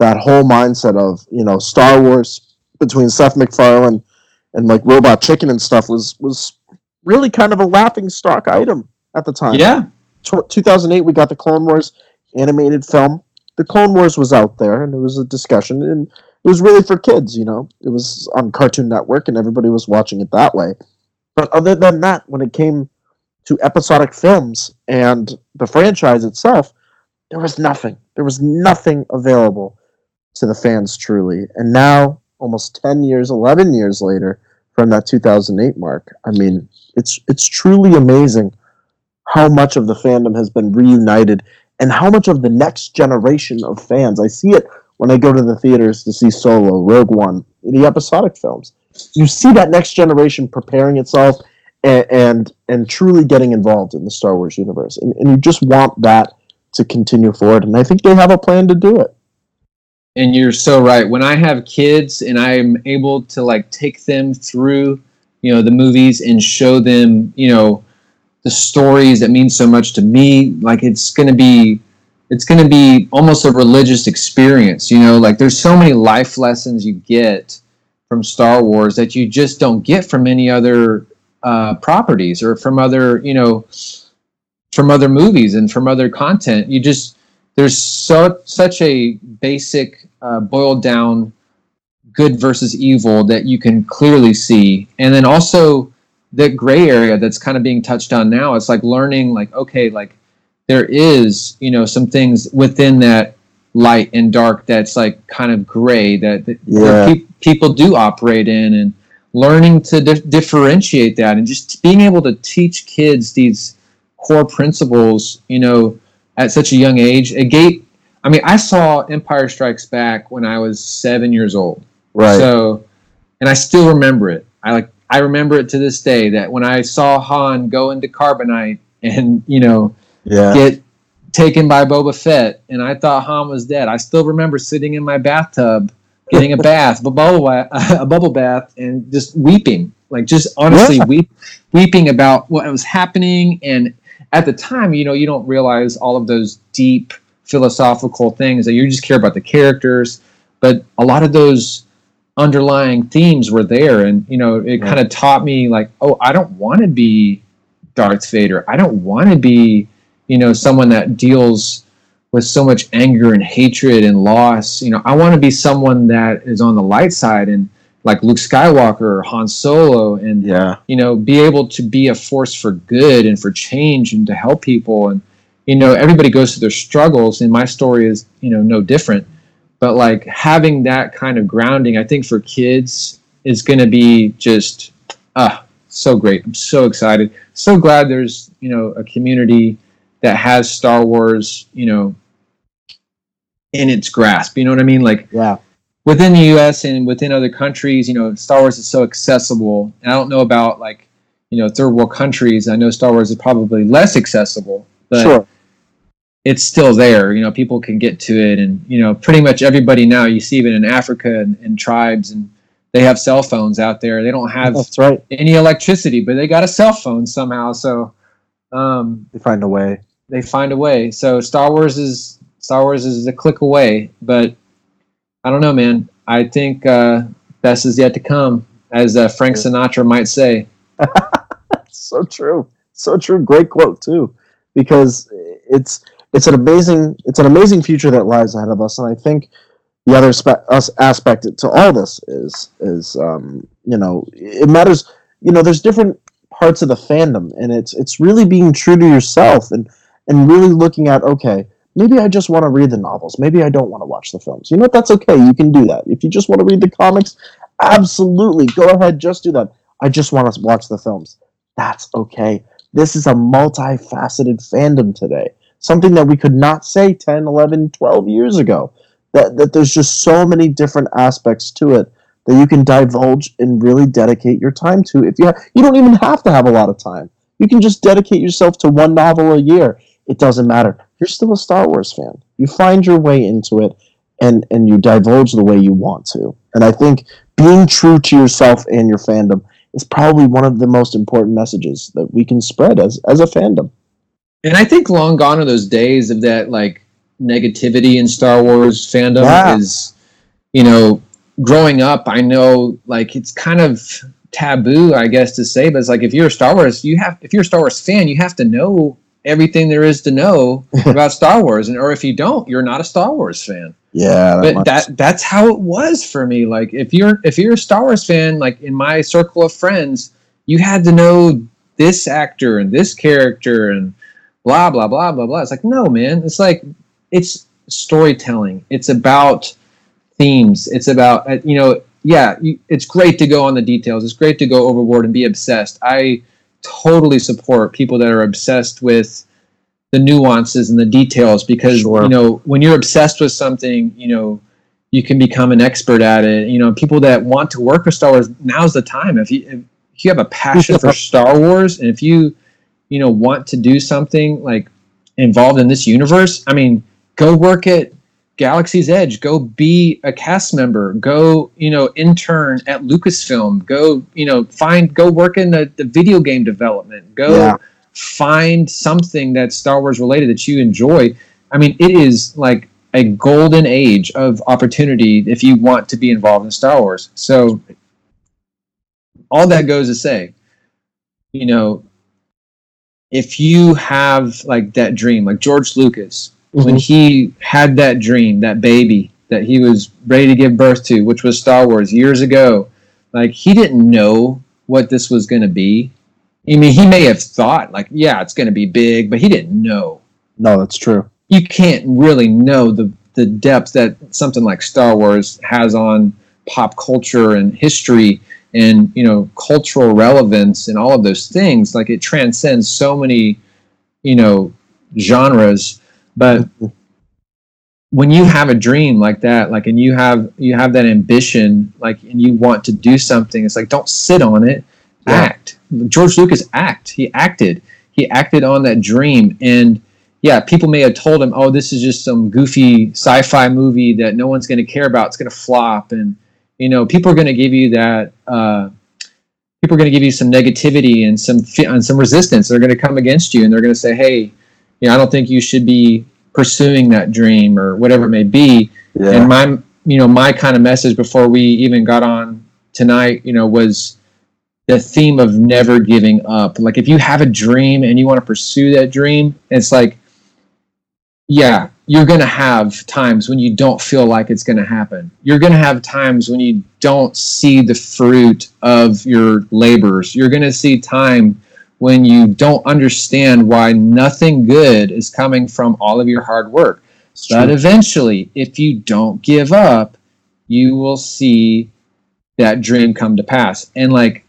that whole mindset of you know Star Wars between Seth MacFarlane and like Robot Chicken and stuff was was really kind of a laughing stock item at the time Yeah, tw 2008 we got the clone wars animated film. The clone wars was out there and it was a discussion and it was really for kids you know? It was on cartoon network and everybody was watching it that way. But other than that when it came to episodic films and the franchise itself there was nothing. There was nothing available to the fans truly. And now almost 10 years 11 years later from that 2008 mark i mean it's it's truly amazing how much of the fandom has been reunited and how much of the next generation of fans. I see it when i go to the theaters to see solo rogue one the episodic films. You see that next generation preparing itself and and, and truly getting involved in the star wars universe. And, and you just want that to continue forward and i think they have a plan to do it. And you're so right. When I have kids and I'm able to like take them through, you know, the movies and show them, you know, the stories that mean so much to me, like it's gonna be it's gonna be almost a religious experience, you know, like there's so many life lessons you get from Star Wars that you just don't get from any other uh, properties or from other, you know, from other movies and from other content. You just there's so such a basic uh, boiled down good versus evil that you can clearly see and then also the gray area that's kind of being touched on now it's like learning like okay like there is you know some things within that light and dark that's like kind of gray that, that Yeah. pe- people do operate in and learning to di- differentiate that and just being able to teach kids these core principles you know at such a young age it gave i mean i saw empire strikes back when i was seven years old. Right. So and i still remember it. I like i remember it to this day that when i saw han go into carbonite and you know yeah get taken by Boba Fett, and I thought Han was dead. I still remember sitting in my bathtub, getting a bath, a bubble, a bubble bath, and just weeping, like just honestly Yeah. weep, weeping about what was happening. And at the time, you know, you don't realize all of those deep philosophical things that you just care about the characters, but a lot of those underlying themes were there, and you know, it Yeah. kind of taught me like, oh, I don't want to be Darth Vader. I don't want to be, you know, someone that deals with so much anger and hatred and loss. You know, I want to be someone that is on the light side and like Luke Skywalker or Han Solo and Yeah. you know, be able to be a force for good and for change and to help people. And, you know, everybody goes through their struggles, and my story is, you know, no different. But like having that kind of grounding, I think for kids is going to be just, ah, so great. I'm so excited. So glad there's, you know, a community that has Star Wars, you know, in its grasp. You know what I mean? Like, Yeah. within the U.S. and within other countries, you know, Star Wars is so accessible. And I don't know about like, you know, third world countries. I know Star Wars is probably less accessible, but sure. It's still there. You know, people can get to it, and you know, pretty much everybody now. You see even in Africa and, and tribes, and they have cell phones out there. They don't have That's right. any electricity, but they got a cell phone somehow. So um, They find a way. they find a way. So Star Wars is Star Wars is a click away, but I don't know, man. I think uh, best is yet to come, as uh, Frank Sinatra might say. so true so true great quote too because it's it's an amazing it's an amazing future that lies ahead of us and i think the other spe- us aspect to all this is is um, you know it matters you know there's different parts of the fandom and it's it's really being true to yourself and and really looking at okay maybe i just want to read the novels maybe i don't want to watch the films. You know that's okay you can do that. If you just want to read the comics absolutely go ahead just do that. I just want to watch the films. That's okay. This is a multifaceted fandom today something that we could not say 10 11 12 years ago. That, that there's just so many different aspects to it that you can divulge and really dedicate your time to. If you ha- you don't even have to have a lot of time. You can just dedicate yourself to one novel a year. It doesn't matter. You're still a star wars fan. You find your way into it and and you divulge the way you want to. And i think being true to yourself and your fandom is probably one of the most important messages that we can spread as as a fandom And I think long gone are those days of that like negativity in Star Wars fandom is, you know, growing up. I know like it's kind of taboo, I guess, to say, but it's like if you're a Star Wars, you have if you're a Star Wars fan, you have to know everything there is to know about Star Wars, and or if you don't, you're not a Star Wars fan yeah that but much. that that's how it was for me like if you're if you're a star wars fan like in my circle of friends you had to know this actor and this character and blah blah blah blah blah. It's like no man. It's like it's storytelling. It's about themes. It's about uh, you know yeah you, it's great to go on the details. It's great to go overboard and be obsessed. I totally support people that are obsessed with the nuances and the details because Sure. you know when you're obsessed with something you know you can become an expert at it. You know people that want to work with star wars now's the time. If you if you have a passion for star wars and if you you know want to do something like involved in this universe i mean go work at galaxy's edge go be a cast member go you know intern at lucasfilm go you know find go work in the, the video game development go Yeah. find something that's Star Wars related that you enjoy. I mean, it is like a golden age of opportunity if you want to be involved in Star Wars. So, all that goes to say, you know, if you have like that dream, like George Lucas, when Mhm. he had that dream, that baby that he was ready to give birth to, which was Star Wars years ago, like he didn't know what this was going to be. I mean, he may have thought, like, yeah, it's going to be big, but he didn't know. no that's true You can't really know the, the depth that something like Star Wars has on pop culture and history and, you know, cultural relevance and all of those things. Like, it transcends so many, you know, genres. But when you have a dream like that, like, and you have you have that ambition, like, and you want to do something, it's like don't sit on it, Yeah. act. George Lucas act. He acted. He acted on that dream, and yeah, people may have told him, "Oh, this is just some goofy sci-fi movie that no one's going to care about. It's going to flop." And you know, people are going to give you that. Uh, people are going to give you some negativity and some and some resistance. They're going to come against you, and they're going to say, "Hey, you know, I don't think you should be pursuing that dream or whatever it may be." Yeah. And my, you know, my kind of message before we even got on tonight, you know, was the theme of never giving up. Like if you have a dream and you want to pursue that dream, it's like yeah, you're going to have times when you don't feel like it's going to happen. You're going to have times when you don't see the fruit of your labors. You're going to see time when you don't understand why nothing good is coming from all of your hard work. But eventually, if you don't give up, you will see that dream come to pass. And like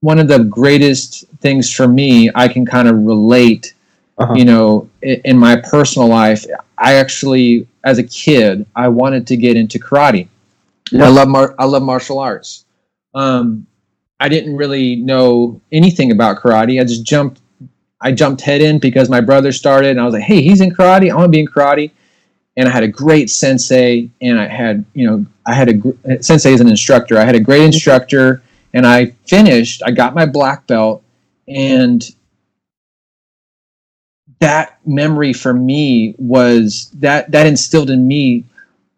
one of the greatest things for me, I can kind of relate Uh-huh. you know in my personal life i actually as a kid i wanted to get into karate. Yeah. i love mar- i love martial arts. Um, i didn't really know anything about karate. I just jumped i jumped head in because my brother started and i was like hey he's in karate. I want to be in karate. And i had a great sensei and i had you know i had a gr- sensei as an instructor. I had a great instructor and i finished i got my black belt and that memory for me was that that instilled in me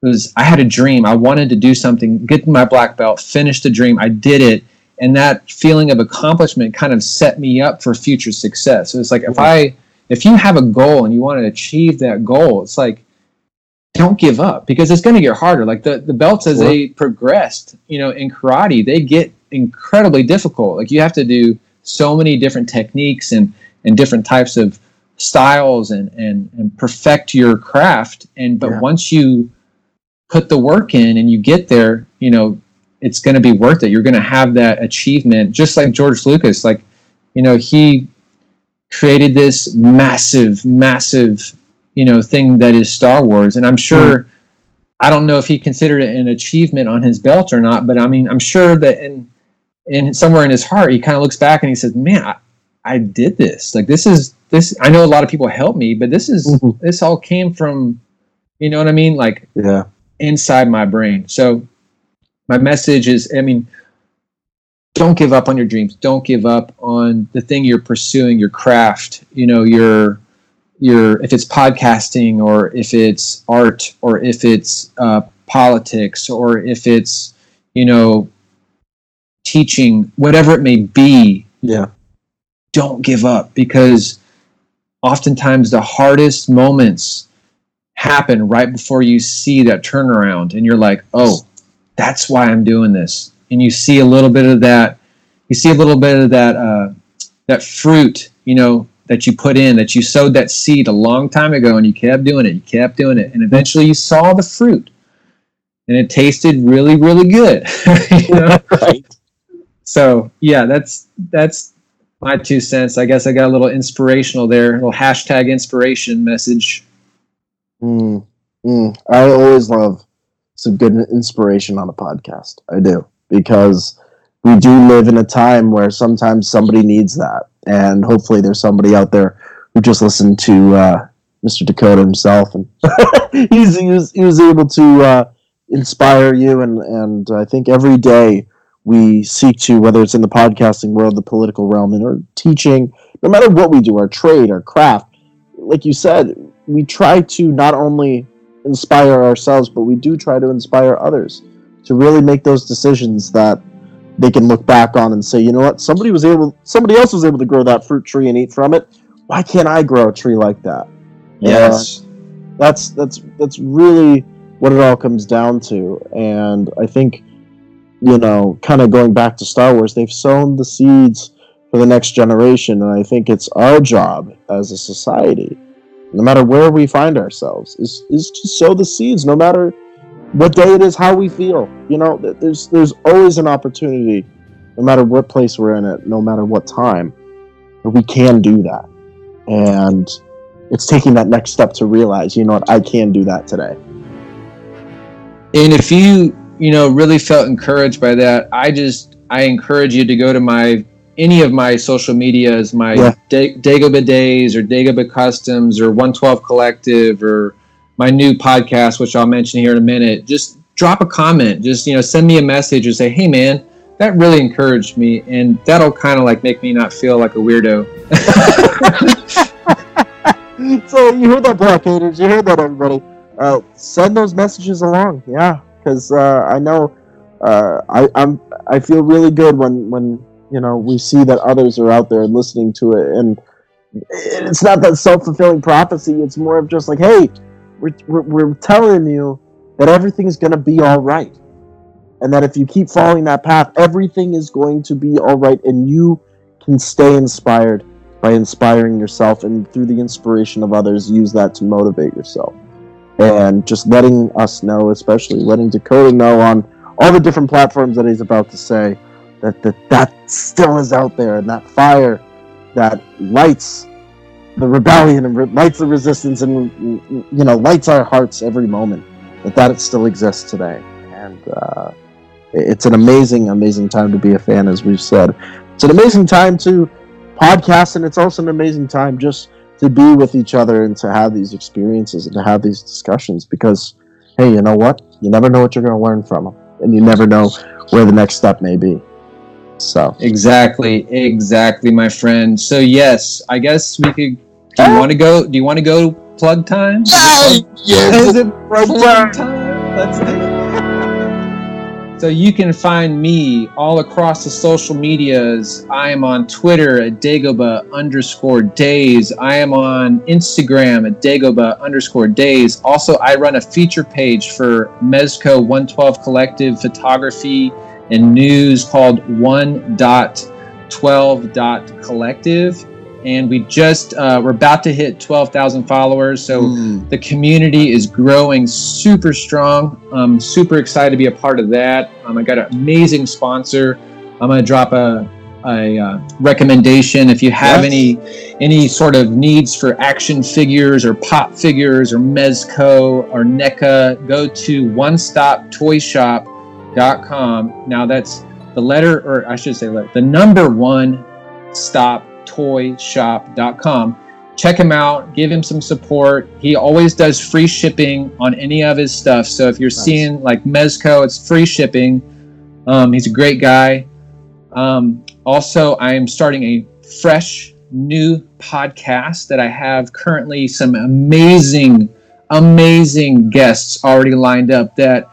was I had a dream. I wanted to do something, get my black belt, finish the dream. I did it, and that feeling of accomplishment kind of set me up for future success. So it's like if I if you have a goal and you want to achieve that goal, it's like don't give up because it's going to get harder. Like the the belts as Sure. they progressed, you know, in karate, they get incredibly difficult. Like you have to do so many different techniques and and different types of styles and and and perfect your craft. And but Yeah. once you put the work in and you get there you know it's going to be worth it. You're going to have that achievement. Just like george lucas like you know he created this massive massive you know thing that is star wars. And i'm hmm. sure i don't know if he considered it an achievement on his belt or not but i mean i'm sure that in in somewhere in his heart he kind of looks back and he says man I, I did this. Like this is this i know a lot of people helped me but this is Mhm. this all came from you know what i mean like Yeah. inside my brain so my message is i mean don't give up on your dreams don't give up on the thing you're pursuing your craft you know your your if it's podcasting or if it's art or if it's uh, politics or if it's you know teaching whatever it may be Yeah. don't give up because oftentimes the hardest moments happen right before you see that turnaround and you're like oh that's why i'm doing this and you see a little bit of that you see a little bit of that uh, that fruit you know that you put in that you sowed that seed a long time ago and you kept doing it you kept doing it and eventually you saw the fruit and it tasted really really good you know? right. so yeah that's that's my two cents i guess i got a little inspirational there a little hashtag inspiration message Mm, mm. I always love some good inspiration on a podcast. I do because we do live in a time where sometimes somebody needs that, and hopefully there's somebody out there who just listened to uh, Mr. Dakota himself, and he's he was, he was able to uh, inspire you, and and I think every day we seek to whether it's in the podcasting world, the political realm, or teaching, no matter what we do, our trade, our craft, like you said, we try to not only inspire ourselves, but we do try to inspire others to really make those decisions that they can look back on and say, you know what, somebody was able, somebody else was able to grow that fruit tree and eat from it. Why can't I grow a tree like that? yes that's that's that's really what it all comes down to and i think you know kind of going back to star wars they've sown the seeds for the next generation and i think it's our job as a society no matter where we find ourselves is is to sow the seeds no matter what day it is how we feel you know there's there's always an opportunity no matter what place we're in it no matter what time we can do that and it's taking that next step to realize, you know what, I can do that today. and if you you know really felt encouraged by that i just i encourage you to go to my any of my social medias, my Yeah. Da- Dagobah Days or Dagobah Customs or 112 Collective or my new podcast, which I'll mention here in a minute, just drop a comment. Just you know, send me a message or say, "Hey, man." That really encouraged me, and that'll kind of like make me not feel like a weirdo. so you heard that, blockaders. You heard that, everybody. Uh, send those messages along, yeah, because uh, I know uh, I, I'm I feel really good when when you know we see that others are out there listening to it, and it's not that self fulfilling prophecy. It's more of just like, hey, we're, we're we're telling you that everything's gonna be all right, and that if you keep following that path, everything is going to be all right, and you can stay inspired by inspiring yourself and through the inspiration of others use that to motivate yourself and just letting us know especially letting dakota know on all the different platforms that he's about to say that that, that still is out there and that fire that lights the rebellion and re- lights the resistance and you know lights our hearts every moment that that it still exists today. And uh, it's an amazing amazing time to be a fan as we've said. It's an amazing time to podcast and it's also an amazing time just to be with each other and to have these experiences and to have these discussions because hey you know what you never know what you're going to learn from them and you never know where the next step may be so Exactly, exactly, my friend. So yes, I guess we could. Do you ah. want to go? Do you want to go plug time? Is it plug time? Let's do it. So you can find me all across the social medias. I am on Twitter at Dagobah underscore days. I am on Instagram at Dagobah underscore days. Also, I run a feature page for Mezco 112 Collective Photography and News called 1.12.collective. And we just, uh, we're about to hit 12,000 followers. So the community is growing super strong. I'm super excited to be a part of that. Um, I got an amazing sponsor. I'm going to drop a, a uh, recommendation if you have Yes. any any sort of needs for action figures or pop figures or Mezco or NECA. Go to onestoptoyshop.com. Now that's the letter, or I should say letter, the number one stop toyshop.com check him out give him some support. He always does free shipping on any of his stuff. So if you're Nice. seeing like mezco it's free shipping. Um, he's a great guy. Um, also i am starting a fresh new podcast that i have currently some amazing amazing guests already lined up that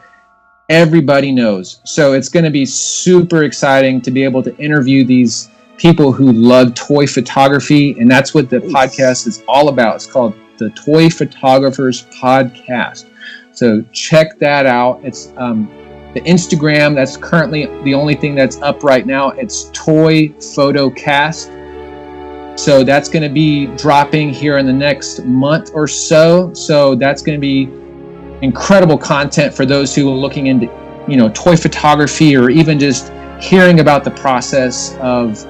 everybody knows. So it's going to be super exciting to be able to interview these people who love toy photography, and that's what the podcast is all about. It's called the Toy Photographers Podcast. So check that out. It's um, the Instagram. That's currently the only thing that's up right now. It's Toy Photocast. So that's going to be dropping here in the next month or so. So that's going to be incredible content for those who are looking into, you know, toy photography or even just hearing about the process of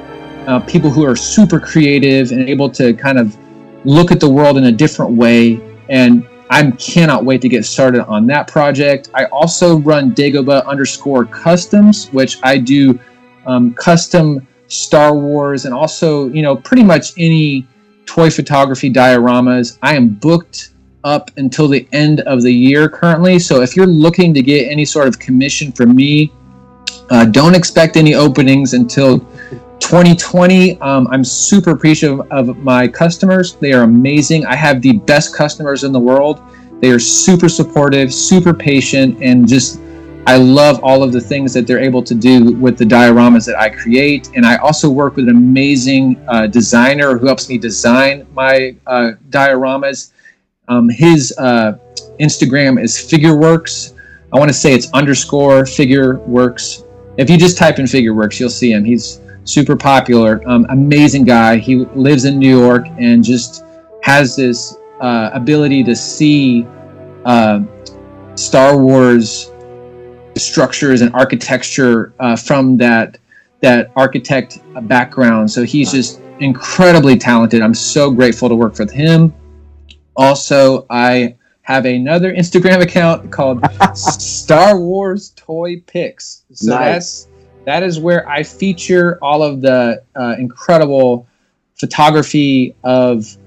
uh, people who are super creative and able to kind of look at the world in a different way. And I cannot wait to get started on that project. I also run Dagobah underscore customs, which I do um, custom Star Wars and also, you know, pretty much any toy photography dioramas. I am booked up until the end of the year currently. So if you're looking to get any sort of commission from me, uh, don't expect any openings until 2020. Um, I'm super appreciative of my customers. They are amazing. I have the best customers in the world. They are super supportive, super patient, and just I love all of the things that they're able to do with the dioramas that I create. And I also work with an amazing uh, designer who helps me design my uh, dioramas. Um, his uh, Instagram is FigureWorks. I want to say it's underscore FigureWorks. If you just type in FigureWorks, you'll see him. He's super popular, um, amazing guy. He lives in New York and just has this uh, ability to see uh, Star Wars structures and architecture uh, from that that architect background. So he's just incredibly talented. I'm so grateful to work with him. Also, I have another Instagram account called Star Wars Toy Pics. So Nice. that's That is where I feature all of the uh, incredible photography of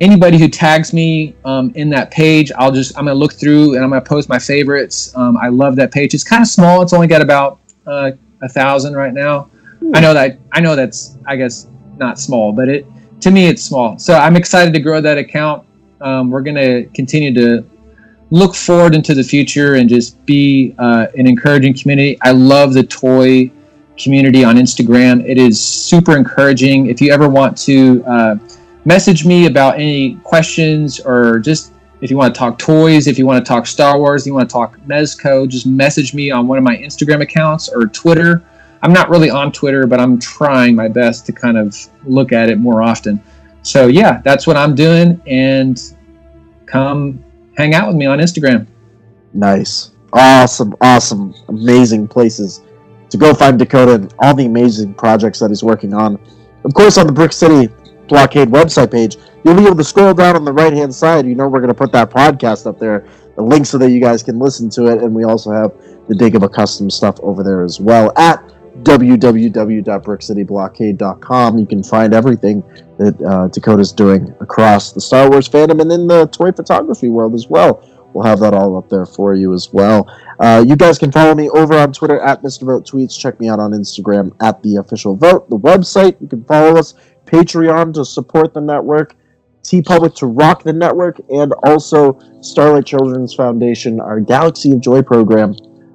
anybody who tags me um, in that page. I'll just I'm gonna look through and I'm gonna post my favorites. Um, I love that page. It's kind of small. It's only got about uh, a thousand right now. I know that I know that's I guess not small, but it to me it's small. So I'm excited to grow that account. Um, we're gonna continue to look forward into the future and just be uh, an encouraging community. I love the toy community on Instagram. It is super encouraging. If you ever want to uh, message me about any questions or just if you want to talk toys, if you want to talk Star Wars, you want to talk Mezco, just message me on one of my Instagram accounts or Twitter. I'm not really on Twitter, but I'm trying my best to kind of look at it more often. So yeah, that's what I'm doing, and come hang out with me on Instagram. Nice, awesome, awesome, amazing places to go find Dakota and all the amazing projects that he's working on. Of course, on the Brick City Blockade website page, you'll be able to scroll down on the right hand side. You know, we're going to put that podcast up there, the link so that you guys can listen to it. And we also have the Dagobah custom stuff over there as well at www.brickcityblockade.com. You can find everything that uh, Dakota's doing across the Star Wars fandom and in the toy photography world as well. We'll have that all up there for you as well. Uh, you guys can follow me over on Twitter at Mr. Vote Tweets. Check me out on Instagram at the official vote. The website, you can follow us. Patreon to support the network. TeePublic to rock the network. And also Starlight Children's Foundation, our Galaxy of Joy program,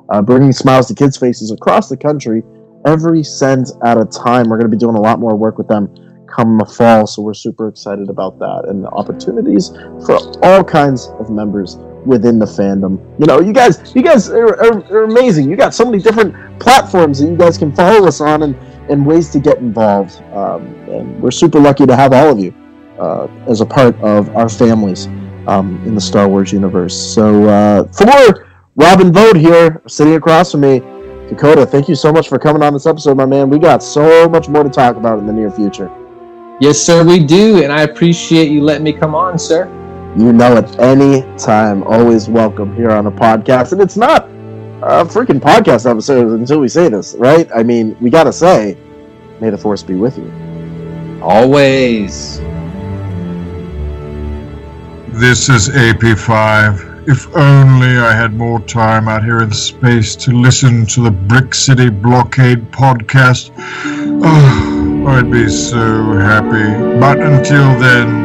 uh, bringing smiles to kids' faces across the country every cent at a time. We're going to be doing a lot more work with them come the fall, so we're super excited about that and the opportunities for all kinds of members within the fandom. You know, you guys, you guys are, are, are, amazing. You got so many different platforms that you guys can follow us on and, and ways to get involved. Um, and we're super lucky to have all of you uh, as a part of our families um, in the Star Wars universe. So uh, for Robin Vote here, sitting across from me, Dakota, thank you so much for coming on this episode, my man. We got so much more to talk about in the near future. Yes, sir, we do, and I appreciate you letting me come on, sir. You know it any time. Always welcome here on a podcast. And it's not a freaking podcast episode until we say this, right? I mean, we gotta say, may the force be with you. Always. This is AP5. If only I had more time out here in space to listen to the Brick City Blockade podcast. Oh, I'd be so happy. But until then,